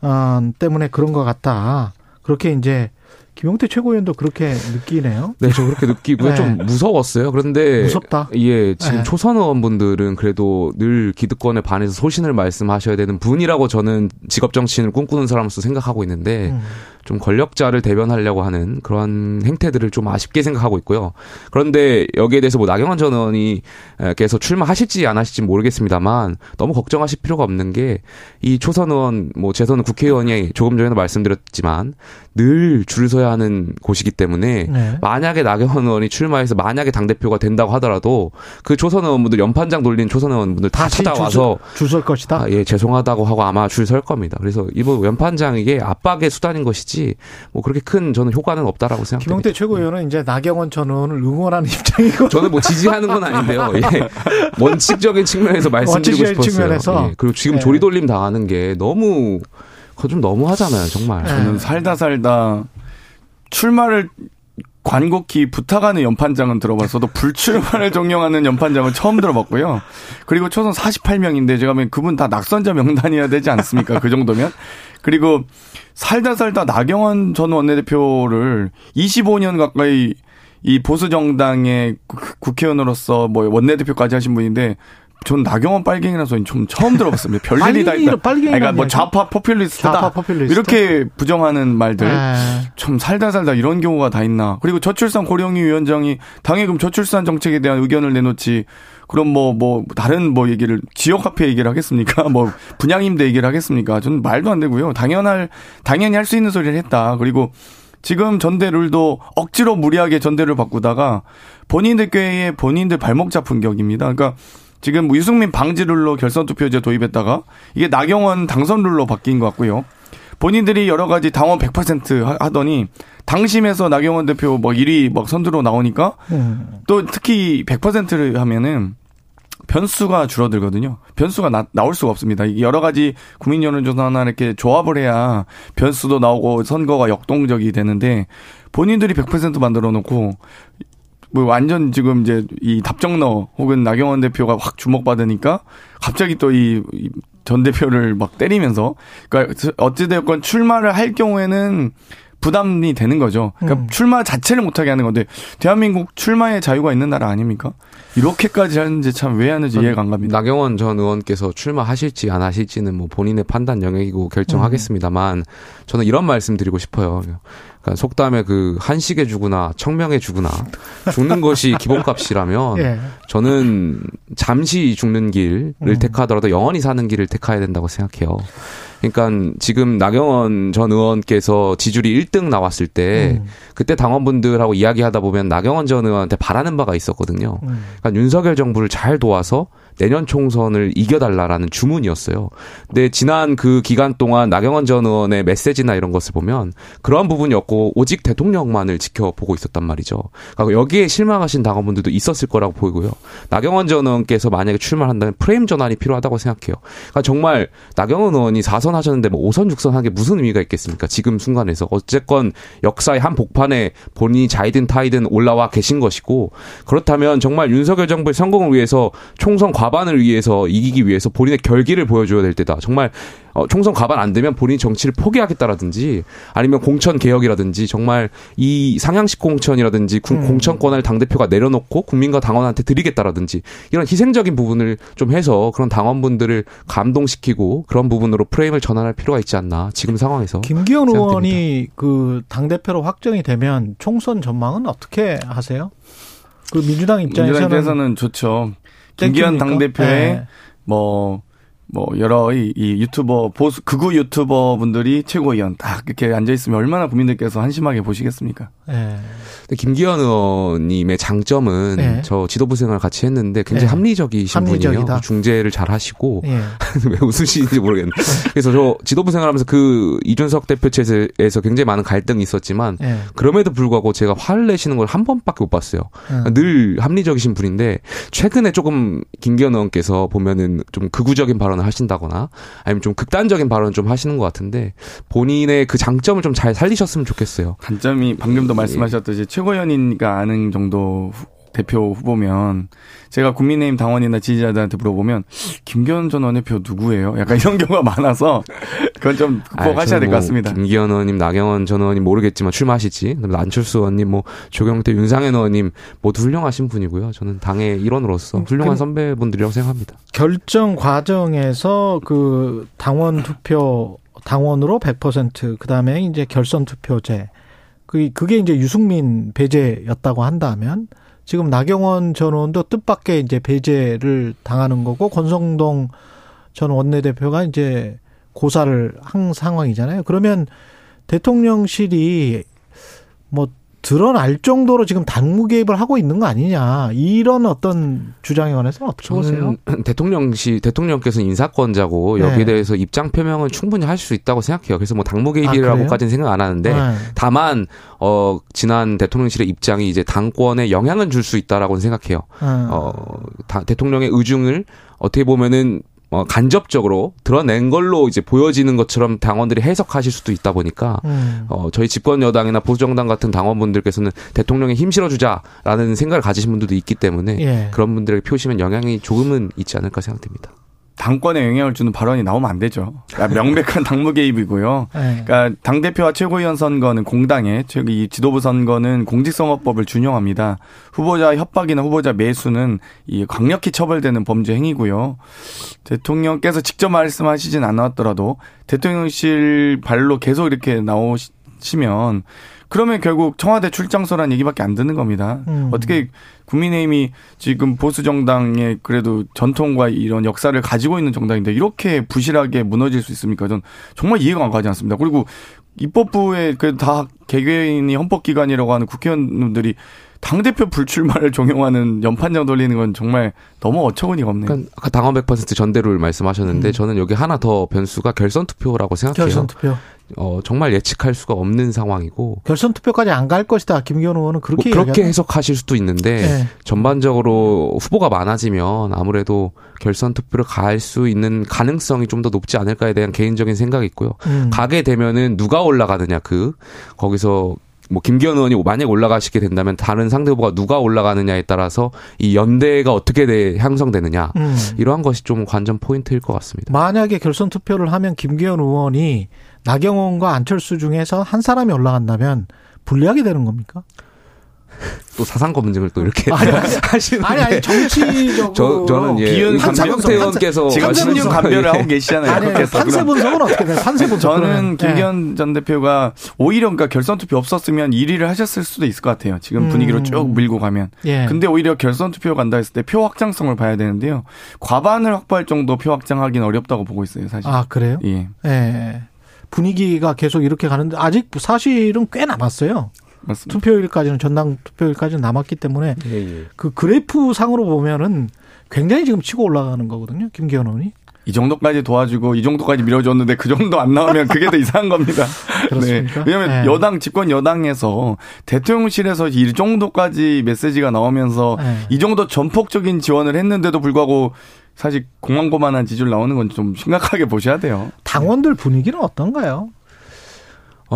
어, 때문에 그런 것 같다. 그렇게 이제 김용태 최고위원도 그렇게 느끼네요. 네, 저 그렇게 느끼고요. 네. 좀 무서웠어요. 그런데 무섭다. 예, 지금 네. 초선 의원분들은 그래도 늘 기득권에 반해서 소신을 말씀하셔야 되는 분이라고 저는 직업 정치인을 꿈꾸는 사람으로서 생각하고 있는데 음. 좀 권력자를 대변하려고 하는 그런 행태들을 좀 아쉽게 생각하고 있고요. 그런데 여기에 대해서 뭐 나경원 전 의원이 께서 출마하실지 안 하실지 모르겠습니다만 너무 걱정하실 필요가 없는 게 이 초선 의원 뭐 재선 국회의원이 조금 전에도 말씀드렸지만 늘 줄을 서야 하는 곳이기 때문에 네. 만약에 나경원 의원이 출마해서 만약에 당 대표가 된다고 하더라도 그 초선 의원분들 연판장 돌린 초선 의원분들 다 찾아와서 줄설 것이다. 아, 예, 죄송하다고 하고 아마 줄 설 겁니다. 그래서 이번 연판장 이게 압박의 수단인 것이지 뭐 그렇게 큰 저는 효과는 없다라고 생각합니다. 김용태 최고위원은 이제 나경원 전 의원을 응원하는 입장이고 저는 뭐 지지하는 건 아닌데요. 예. 원칙적인 측면에서 말씀드리고 원칙적인 싶었어요. 측면에서. 예. 그리고 지금 예. 조리돌림 당하는 게 너무 그거 좀 너무하잖아요, 정말. 저는 살다 살다 출마를 관곡히 부탁하는 연판장은 들어봤어도 불출마를 종용하는 연판장은 처음 들어봤고요. 그리고 초선 48명인데 제가 보면 그분 다 낙선자 명단이어야 되지 않습니까? 그 정도면. 그리고 살다 살다 나경원 전 원내대표를 25년 가까이 이 보수 정당의 국- 국회의원으로서 뭐 원내대표까지 하신 분인데 전 나경원 빨갱이라는 소리 좀 처음 들어봤습니다. 별일이 다 있다. 그러니까 뭐. 좌파 포퓰리스트다. 좌파 포퓰리스트? 이렇게 부정하는 말들. 네. 참 살다 살다 이런 경우가 다 있나. 그리고 저출산 고령위 위원장이 당의 그럼 저출산 정책에 대한 의견을 내놓지. 그럼 뭐, 뭐, 다른 뭐 얘기를, 지역화폐 얘기를 하겠습니까? 뭐, 분양임대 얘기를 하겠습니까? 저는 말도 안 되고요. 당연할, 당연히 할 수 있는 소리를 했다. 그리고 지금 전대 룰도 억지로 무리하게 전대를 바꾸다가 본인들께의 본인들 발목 잡은 격입니다. 그러니까 지금 뭐 유승민 방지 룰로 결선 투표제 도입했다가 이게 나경원 당선 룰로 바뀐 것 같고요. 본인들이 여러 가지 당원 100% 하- 하더니 당심에서 나경원 대표 뭐 1위 막 선두로 나오니까 음. 또 특히 100%를 하면은 변수가 줄어들거든요. 변수가 나, 나올 수가 없습니다. 여러 가지 국민 여론조사나 이렇게 조합을 해야 변수도 나오고 선거가 역동적이 되는데 본인들이 100% 만들어 놓고 뭐 완전 지금 이제 이 답정너 혹은 나경원 대표가 확 주목받으니까 갑자기 또 이 전 대표를 막 때리면서 그러니까 어찌되었건 출마를 할 경우에는 부담이 되는 거죠. 그러니까 음. 출마 자체를 못하게 하는 건데 대한민국 출마의 자유가 있는 나라 아닙니까? 이렇게까지 하는지 참 왜 하는지 이해가 안 갑니다. 나경원 전 의원께서 출마하실지 안 하실지는 뭐 본인의 판단 영역이고 결정하겠습니다만 음. 저는 이런 말씀 드리고 싶어요. 그러니까 속담에 그 한식에 주구나 청명에 주구나 죽는 것이 기본값이라면 예. 저는 잠시 죽는 길을 음. 택하더라도 영원히 사는 길을 택해야 된다고 생각해요. 그러니까 지금 나경원 전 의원께서 지지율이 1등 나왔을 때 음. 그때 당원분들하고 이야기하다 보면 나경원 전 의원한테 바라는 바가 있었거든요. 음. 그러니까 윤석열 정부를 잘 도와서 내년 총선을 이겨달라라는 주문이었어요. 근데 지난 그 기간 동안 나경원 전 의원의 메시지나 이런 것을 보면 그러한 부분이 없고 오직 대통령만을 지켜보고 있었단 말이죠. 그러니까 여기에 실망하신 당원분들도 있었을 거라고 보이고요. 나경원 전 의원께서 만약에 출마한다면 프레임 전환이 필요하다고 생각해요. 그러니까 정말 나경원 의원이 4선 하셨는데 뭐 5선, 6선 하는 게 무슨 의미가 있겠습니까? 지금 순간에서. 어쨌건 역사의 한 복판에 본인이 자이든 타이든 올라와 계신 것이고 그렇다면 정말 윤석열 정부의 성공을 위해서 총선 과 반을 위해서 이기기 위해서 본인의 결기를 보여줘야 될 때다. 정말 어, 총선 과반 안 되면 본인이 정치를 포기하겠다라든지 아니면 공천 개혁이라든지 정말 이 상향식 공천이라든지 구- 음. 공천권을 당대표가 내려놓고 국민과 당원한테 드리겠다라든지 이런 희생적인 부분을 좀 해서 그런 당원분들을 감동시키고 그런 부분으로 프레임을 전환할 필요가 있지 않나 지금 상황에서 김기현 생각됩니다. 의원이 그 당대표로 확정이 되면 총선 전망은 어떻게 하세요? 그 민주당 입장에서는 민주당에서는 좋죠. 김기현 땡깁니까? 당대표의 네. 뭐, 뭐, 여러 이, 이 유튜버, 보수, 극우 유튜버 분들이 최고위원 딱 이렇게 앉아 있으면 얼마나 국민들께서 한심하게 보시겠습니까? 예. 근데 김기현 의원님의 장점은 네. 저 지도부 생활 같이 했는데 굉장히 네. 합리적이신 합리적이다. 분이에요. 중재를 잘 하시고 예. 왜 웃으시는지 모르겠는데. 그래서 저 지도부 생활하면서 그 이준석 대표 체제에서 굉장히 많은 갈등이 있었지만 예. 그럼에도 불구하고 제가 화를 내시는 걸 한 번밖에 못 봤어요. 음. 늘 합리적이신 분인데 최근에 조금 김기현 의원께서 보면은 좀 극우적인 발언을 하신다거나 아니면 좀 극단적인 발언을 좀 하시는 것 같은데 본인의 그 장점을 좀 잘 살리셨으면 좋겠어요. 단점이 방금도 말씀하셨듯이 최고위원이니까 아는 정도 대표 후보면 제가 국민의힘 당원이나 지지자들한테 물어보면 김기현 전 원내대표 누구예요? 약간 이런 경우가 많아서 그건 좀 극복하셔야 될것뭐 같습니다. 김기현 의원님, 나경원 전 의원님 모르겠지만 출마하시지. 그다음에 안철수 의원님, 뭐 조경태, 윤상현 의원님 모두 훌륭하신 분이고요. 저는 당의 일원으로서 훌륭한 선배분들이라고 생각합니다. 결정 과정에서 그 당원 투표 당원으로 100% 그다음에 이제 결선 투표제 그 그게 이제 유승민 배제였다고 한다면 지금 나경원 전 의원도 뜻밖의 이제 배제를 당하는 거고 권성동 전 원내대표가 이제 고사를 한 상황이잖아요. 그러면 대통령실이 뭐 드러날 정도로 지금 당무 개입을 하고 있는 거 아니냐 이런 어떤 주장에 관해서 어떻게 보세요? 대통령시 대통령께서는 인사권자고 네. 여기에 대해서 입장 표명은 충분히 할 수 있다고 생각해요. 그래서 뭐 당무 아? 개입이라고까지는 생각 안 하는데 네. 다만 어 지난 대통령실의 입장이 이제 당권에 영향은 줄수 있다라고 생각해요. 음. 어 다- 대통령의 의중을 어떻게 보면은 어, 간접적으로 드러낸 걸로 이제 보여지는 것처럼 당원들이 해석하실 수도 있다 보니까 음. 어, 저희 집권 여당이나 보수 정당 같은 당원분들께서는 대통령에 힘 실어 주자라는 생각을 가지신 분들도 있기 때문에 예. 그런 분들에게 표시면 영향이 조금은 있지 않을까 생각됩니다. 당권에 영향을 주는 발언이 나오면 안 되죠. 그러니까 명백한 당무 개입이고요. 네. 그러니까 당 대표와 최고위원 선거는 공당에, 최고 이 지도부 선거는 공직선거법을 준용합니다. 후보자 협박이나 후보자 매수는 이 강력히 처벌되는 범죄 행위고요. 대통령께서 직접 말씀하시진 않았더라도 대통령실 발로 계속 이렇게 나오시면 그러면 결국 청와대 출장소란 얘기밖에 안 듣는 겁니다. 음. 어떻게 국민의힘이 지금 보수 정당의 그래도 전통과 이런 역사를 가지고 있는 정당인데 이렇게 부실하게 무너질 수 있습니까? 전 정말 이해가 안 가지 않습니다. 그리고 입법부에 그래도 다 개개인이 헌법기관이라고 하는 국회의원들이 당대표 불출마를 종용하는 연판장 돌리는 건 정말 너무 어처구니가 없네요. 그러니까 아까 당원 100% 전대를 말씀하셨는데 음. 저는 여기 하나 더 변수가 결선 투표라고 생각해요. 결선 투표. 어, 정말 예측할 수가 없는 상황이고 결선 투표까지 안 갈 것이다. 김기현 의원은 그렇게 뭐 그렇게. 해석하실 수도 있는데 네. 전반적으로 후보가 많아지면 아무래도 결선 투표를 갈 수 있는 가능성이 좀 더 높지 않을까에 대한 개인적인 생각이 있고요. 음. 가게 되면은 누가 올라가느냐 그 거기서 뭐 김기현 의원이 만약 올라가시게 된다면 다른 상대 후보가 누가 올라가느냐에 따라서 이 연대가 어떻게 돼 향성되느냐 음. 이러한 것이 좀 관전 포인트일 것 같습니다. 만약에 결선 투표를 하면 김기현 의원이 나경원과 안철수 중에서 한 사람이 올라간다면 불리하게 되는 겁니까? 또 사상 검증을 또 이렇게 아니, 하시는데 아니, 아니, 정치적으로. 저, 저는 예 비윤 한상태 의원께서 지금 감별을 예. 하고 계시잖아요. 아니, 판세. 분석은 어떻게 돼요? 판세 분석. 저는 그러면. 김기현 전 대표가 오히려 그러니까 결선 투표 없었으면 1위를 하셨을 수도 있을 것 같아요. 지금 음. 분위기로 쭉 밀고 가면. 예. 근데 오히려 결선 투표 간다 했을 때 표 확장성을 봐야 되는데요. 과반을 확보할 정도 표 확장하기는 어렵다고 보고 있어요, 사실. 아, 그래요? 예. 예. 분위기가 계속 이렇게 가는데 아직 사실은 꽤 남았어요. 맞습니다. 투표일까지는 전당 투표일까지는 남았기 때문에 예, 그 그래프 상으로 보면은 굉장히 지금 치고 올라가는 거거든요. 김기현 의원이. 이 정도까지 도와주고 이 정도까지 밀어줬는데 그 정도 안 나오면 그게 더 이상한 겁니다. 그렇습니까? 네. 왜냐하면 네. 여당 집권 여당에서 대통령실에서 이 정도까지 메시지가 나오면서 네. 이 정도 전폭적인 지원을 했는데도 불구하고 사실 공황고만한 지지율 나오는 건 좀 심각하게 보셔야 돼요. 당원들 분위기는 어떤가요?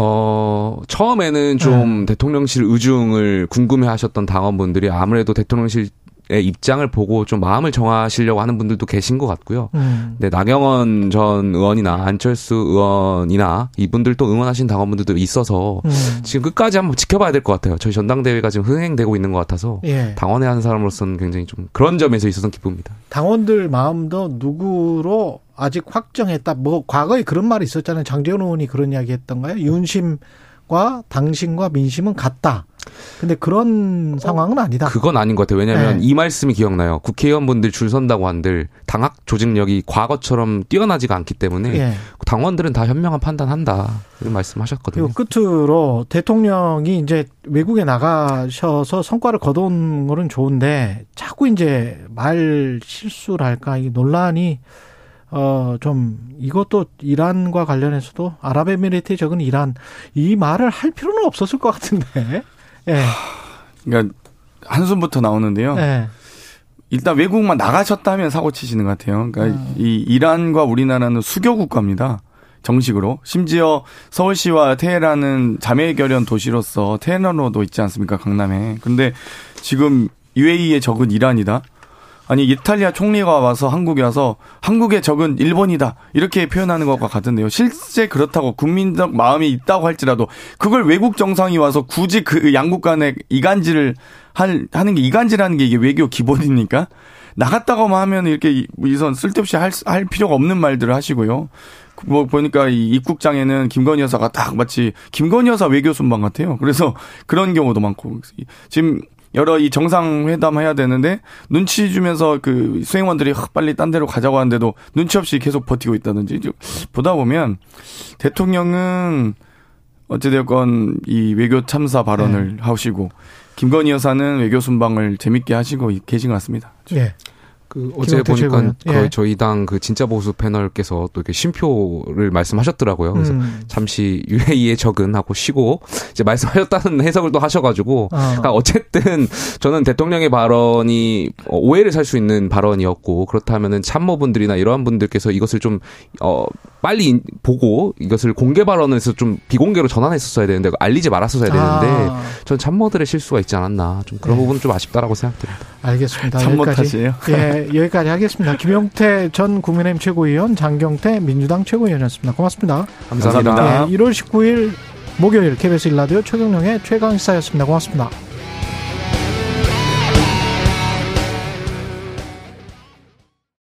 어, 처음에는 좀 대통령실 의중을 궁금해 하셨던 당원분들이 아무래도 대통령실 의 입장을 보고 좀 마음을 정하시려고 하는 분들도 계신 것 같고요. 음. 네, 나경원 전 의원이나 안철수 의원이나 이분들도 응원하신 당원분들도 있어서 음. 지금 끝까지 한번 지켜봐야 될 것 같아요. 저희 전당대회가 지금 흥행되고 있는 것 같아서 예. 당원회 하는 사람으로서는 굉장히 좀 그런 점에서 있어서는 기쁩니다. 당원들 마음도 누구로 아직 확정했다. 뭐 과거에 그런 말이 있었잖아요. 장재원 의원이 그런 이야기 했던가요? 윤심과 당신과 민심은 같다. 근데 그런 상황은 아니다. 그건 아닌 것 같아요. 왜냐하면 네. 이 말씀이 기억나요. 국회의원분들 줄 선다고 한들 당학 조직력이 과거처럼 뛰어나지가 않기 때문에 예. 당원들은 다 현명한 판단한다. 이런 말씀하셨거든요. 끝으로 대통령이 이제 외국에 나가셔서 성과를 거둔 거는 좋은데 자꾸 이제 말 실수랄까 이 논란이 어 좀 이것도 이란과 관련해서도 아랍에미리트의 적은 이란 이 말을 할 필요는 없었을 것 같은데. 예. 그러니까 한숨부터 나오는데요. 예. 일단 외국만 나가셨다 하면 사고 치시는 것 같아요. 그러니까 음. 이 이란과 우리나라는 수교 국가입니다. 정식으로. 심지어 서울시와 테헤란은 자매 결연 도시로서 테헤란으로도 있지 않습니까? 강남에. 근데 지금 UAE의 적은 이란이다. 아니 이탈리아 총리가 와서 한국에 와서 한국의 적은 일본이다 이렇게 표현하는 것과 같은데요. 실제 그렇다고 국민적 마음이 있다고 할지라도 그걸 외국 정상이 와서 굳이 그 양국 간의 이간질을 할 하는 게 이간질하는 게 이게 외교 기본입니까? 나갔다고만 하면 이렇게 이선 쓸데없이 할, 할 필요가 없는 말들을 하시고요. 뭐 보니까 이 입국장에는 김건희 여사가 딱 마치 김건희 여사 외교 순방 같아요. 그래서 그런 경우도 많고 지금 여러 이 정상회담 해야 되는데 눈치 주면서 그 수행원들이 빨리 딴 데로 가자고 하는데도 눈치 없이 계속 버티고 있다든지 보다 보면 대통령은 어찌되었건 이 외교 참사 발언을 네. 하시고 김건희 여사는 외교 순방을 재밌게 하시고 계신 것 같습니다. 예. 그 어제 보니까 예. 저희 당 그 진짜 보수 패널께서 또 이렇게 심표를 말씀하셨더라고요. 그래서 음. 잠시 UAE의 적은 하고 쉬고 이제 말씀하셨다는 해석을 또 하셔가지고 어. 그러니까 어쨌든 저는 대통령의 발언이 오해를 살 수 있는 발언이었고 그렇다면은 참모분들이나 이러한 분들께서 이것을 좀 어 빨리 보고 이것을 공개 발언에서 좀 비공개로 전환했었어야 되는데 알리지 말았었어야 되는데 아. 전 참모들의 실수가 있지 않았나 좀 그런 네. 부분은 좀 아쉽다라고 생각됩니다. 알겠습니다. 참모 탓이에요? 예, 여기까지 하겠습니다. 김용태 전 국민의힘 최고위원, 장경태 민주당 최고위원이었습니다. 고맙습니다. 감사합니다. 예, 1월 19일 목요일 KBS 일라디오 최경령의 최강시사였습니다. 고맙습니다.